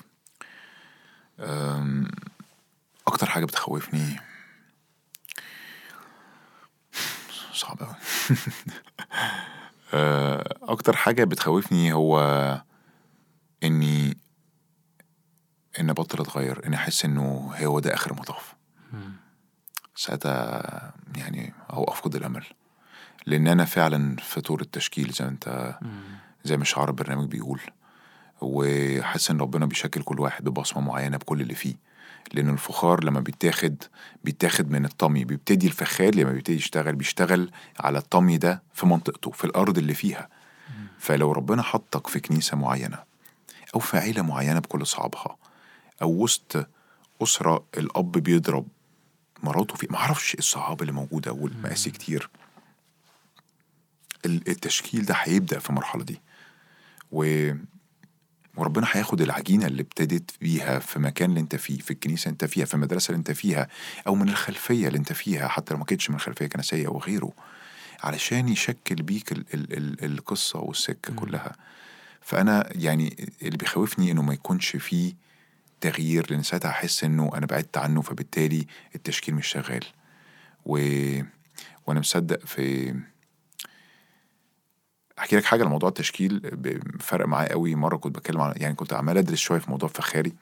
أم، أكتر حاجة بتخوفني. صعب قوي *laughs* أكتر حاجة بتخوفني هو إني إن ابطل اتغير إني أحس إنه هو ده آخر المطاف ساعتها يعني هو أفقد الأمل. لأن أنا فعلا في طور التشكيل زي ما أنت زي ما شعار البرنامج بيقول. وحاسس إن ربنا بيشكل كل واحد ببصمة معينة بكل اللي فيه. لأن الفخار لما بيتاخد بيتاخد من الطمي بيبتدي الفخار لما بيبتدي يشتغل بيشتغل على الطمي ده في منطقته في الأرض اللي فيها. فلو ربنا حطك في كنيسة معينة أو في عيلة معينة بكل اصحابها أو وسط أسرة الأب بيضرب مراته في معرفش الصعاب اللي موجودة والمقاسي كتير. ال- التشكيل ده هيبدأ في المرحلة دي. و وربنا هياخد العجينة اللي ابتديت بيها في مكان اللي انت فيه في الكنيسة اللي انت فيها في المدرسة اللي انت فيها أو من الخلفية اللي انت فيها حتى لو ما كانتش من خلفيه كنسيه أو غيره علشان يشكل بيك ال ال ال القصة والسكة كلها. فأنا يعني اللي بيخوفني إنه ما يكونش فيه تغيير لأن ساعتها احس إنه أنا بعدت عنه فبالتالي التشكيل مش شغال. و... وأنا مصدق في أحكي لك حاجة على موضوع التشكيل فرق معايا قوي. مرة كنت بتكلم عن يعني كنت عمال أدرس شوية في موضوع فخاري.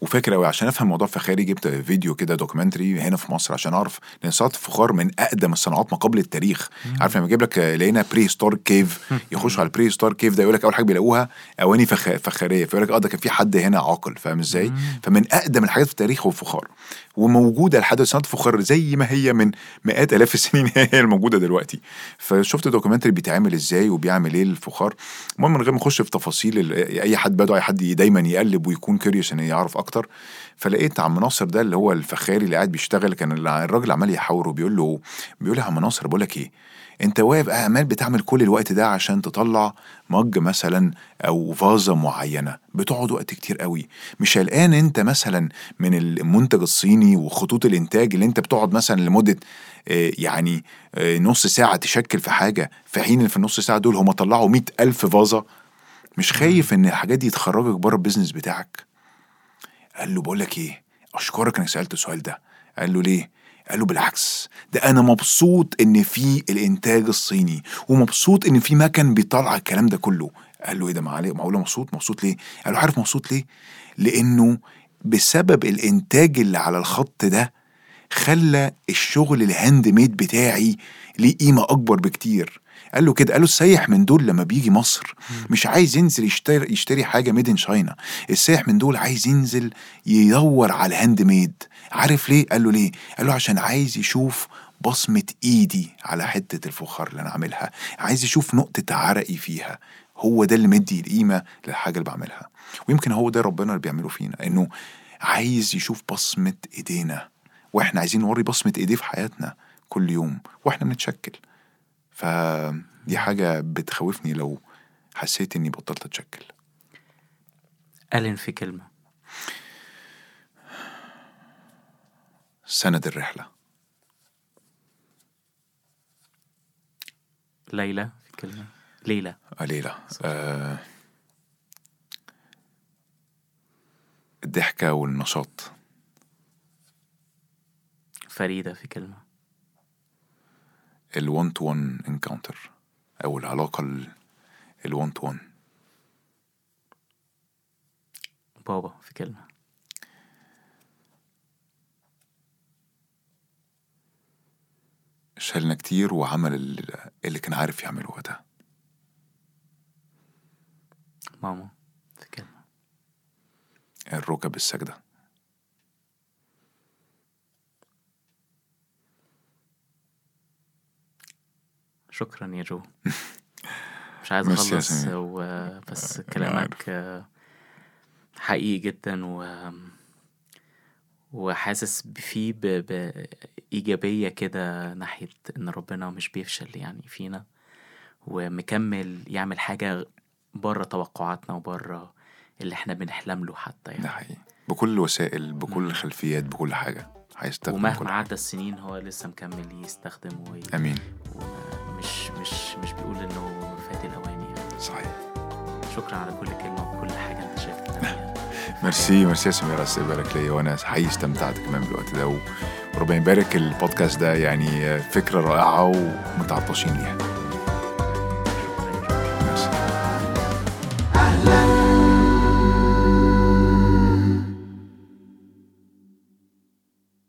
وفاكر قوي عشان أفهم موضوع فخاري جبت فيديو كده documentary هنا في مصر عشان أعرف. لأن صناعة الفخار من أقدم الصناعات ما قبل التاريخ. عارف لما يجيب لك لقينا prehistoric cave يخشوا على ال prehistoric cave ده يقول لك أول حاجة بيلاقوها أواني فخ... فخارية. فيقول لك آه ده كان في حد هنا عاقل فاهم إزاي؟ فمن أقدم الحاجات في التاريخ هو الفخار. وموجودة لحد صناعه الفخار زي ما هي من مئات آلاف السنين *laughs* هي الموجودة دلوقتي. فشفت documentary بيتعمل إزاي وبيعمل إيه الفخار. المهم من غير ما أخش في تفاصيل أي حد بدو أي حد دايما يقلب ويكون curious ان يعرف أكتر. فلقيت عم ناصر ده اللي هو الفخاري اللي قاعد بيشتغل كان الراجل عمال يحاوره بيقول له بيقول له يا عم ناصر بقول لك إيه؟ انت واقف عمال بتعمل كل الوقت ده عشان تطلع مج مثلا أو فازة معينة. بتقعد وقت كتير قوي. مش قلقان انت مثلا من المنتج الصيني وخطوط الإنتاج اللي انت بتقعد مثلا لمدة آه، يعني آه، نص ساعة تشكل في حاجة في حين إن في النص ساعة دول هم طلعوا مئة ألف فازة. مش خايف إن الحاجات دي تخرجك بره البيزنس بتاعك. قال له بقول لك إيه؟ أشكرك إنك سألت السؤال ده. قال له ليه؟ قال له بالعكس ده أنا مبسوط إن في الإنتاج الصيني ومبسوط إن في مكن بيطلع الكلام ده كله. قال له إيه ده معقوله مبسوط مبسوط ليه؟ قال له عارف مبسوط ليه؟ لأنه بسبب الإنتاج اللي على الخط ده خلى الشغل ال hand made بتاعي ليه قيمة أكبر بكتير. قال له كده قال له السايح من دول لما بيجي مصر مش عايز ينزل يشتري يشتري حاجة made in China السايح من دول عايز ينزل يدور على ال hand made عارف ليه؟ قال له ليه؟ قال له عشان عايز يشوف بصمة إيدي على حتة الفخار اللي أنا عاملها. عايز يشوف نقطة عرقي فيها. هو ده اللي مدي القيمة للحاجة اللي بعملها. ويمكن هو ده ربنا اللي بيعمله فينا إنه عايز يشوف بصمة إيدينا. وإحنا عايزين نوري بصمة إيديه في حياتنا كل يوم وإحنا بنتشكل. فدي حاجة بتخوفني لو حسيت إني بطلت أتشكل. ألين في كلمة. سند الرحلة. ليلى في كلمة. ليلى. قليلة آه الضحكة والنشاط. فريدة في كلمة. ال one to one encounter أو العلاقة ال one to one بابا في كلمة. شالنا كتير وعمل ال- اللي كان عارف يعمله وقتها. ماما في كلمة. الركب الساجدة شكرا يا جو. *laughs* مش عايز أخلص. و... بس أنا كلامك آه، حقيقي جدا و وحاسس فيه ب... بإيجابية كده ناحية إن ربنا مش بيفشل يعني فينا ومكمل يعمل حاجة بره توقعاتنا وبره اللي إحنا بنحلم له حتى ده يعني حقيقي. بكل الوسائل بكل الخلفيات بكل حاجة هيستخدم ومهما. عدى السنين هو لسه مكمل يستخدم وي... آمين. ومش مش مش بيقول إنه فات الاوان يعني. صحيح. شكرا على كل كلمة وكل حاجة انت شايف بتعملها *laughs* ميرسي ميرسي يا سمير على استقبالك ليا وأنا حقيقي استمتعت كمان بالوقت ده وربنا يبارك. البودكاست ده يعني فكرة رائعة ومتعطشين ليها.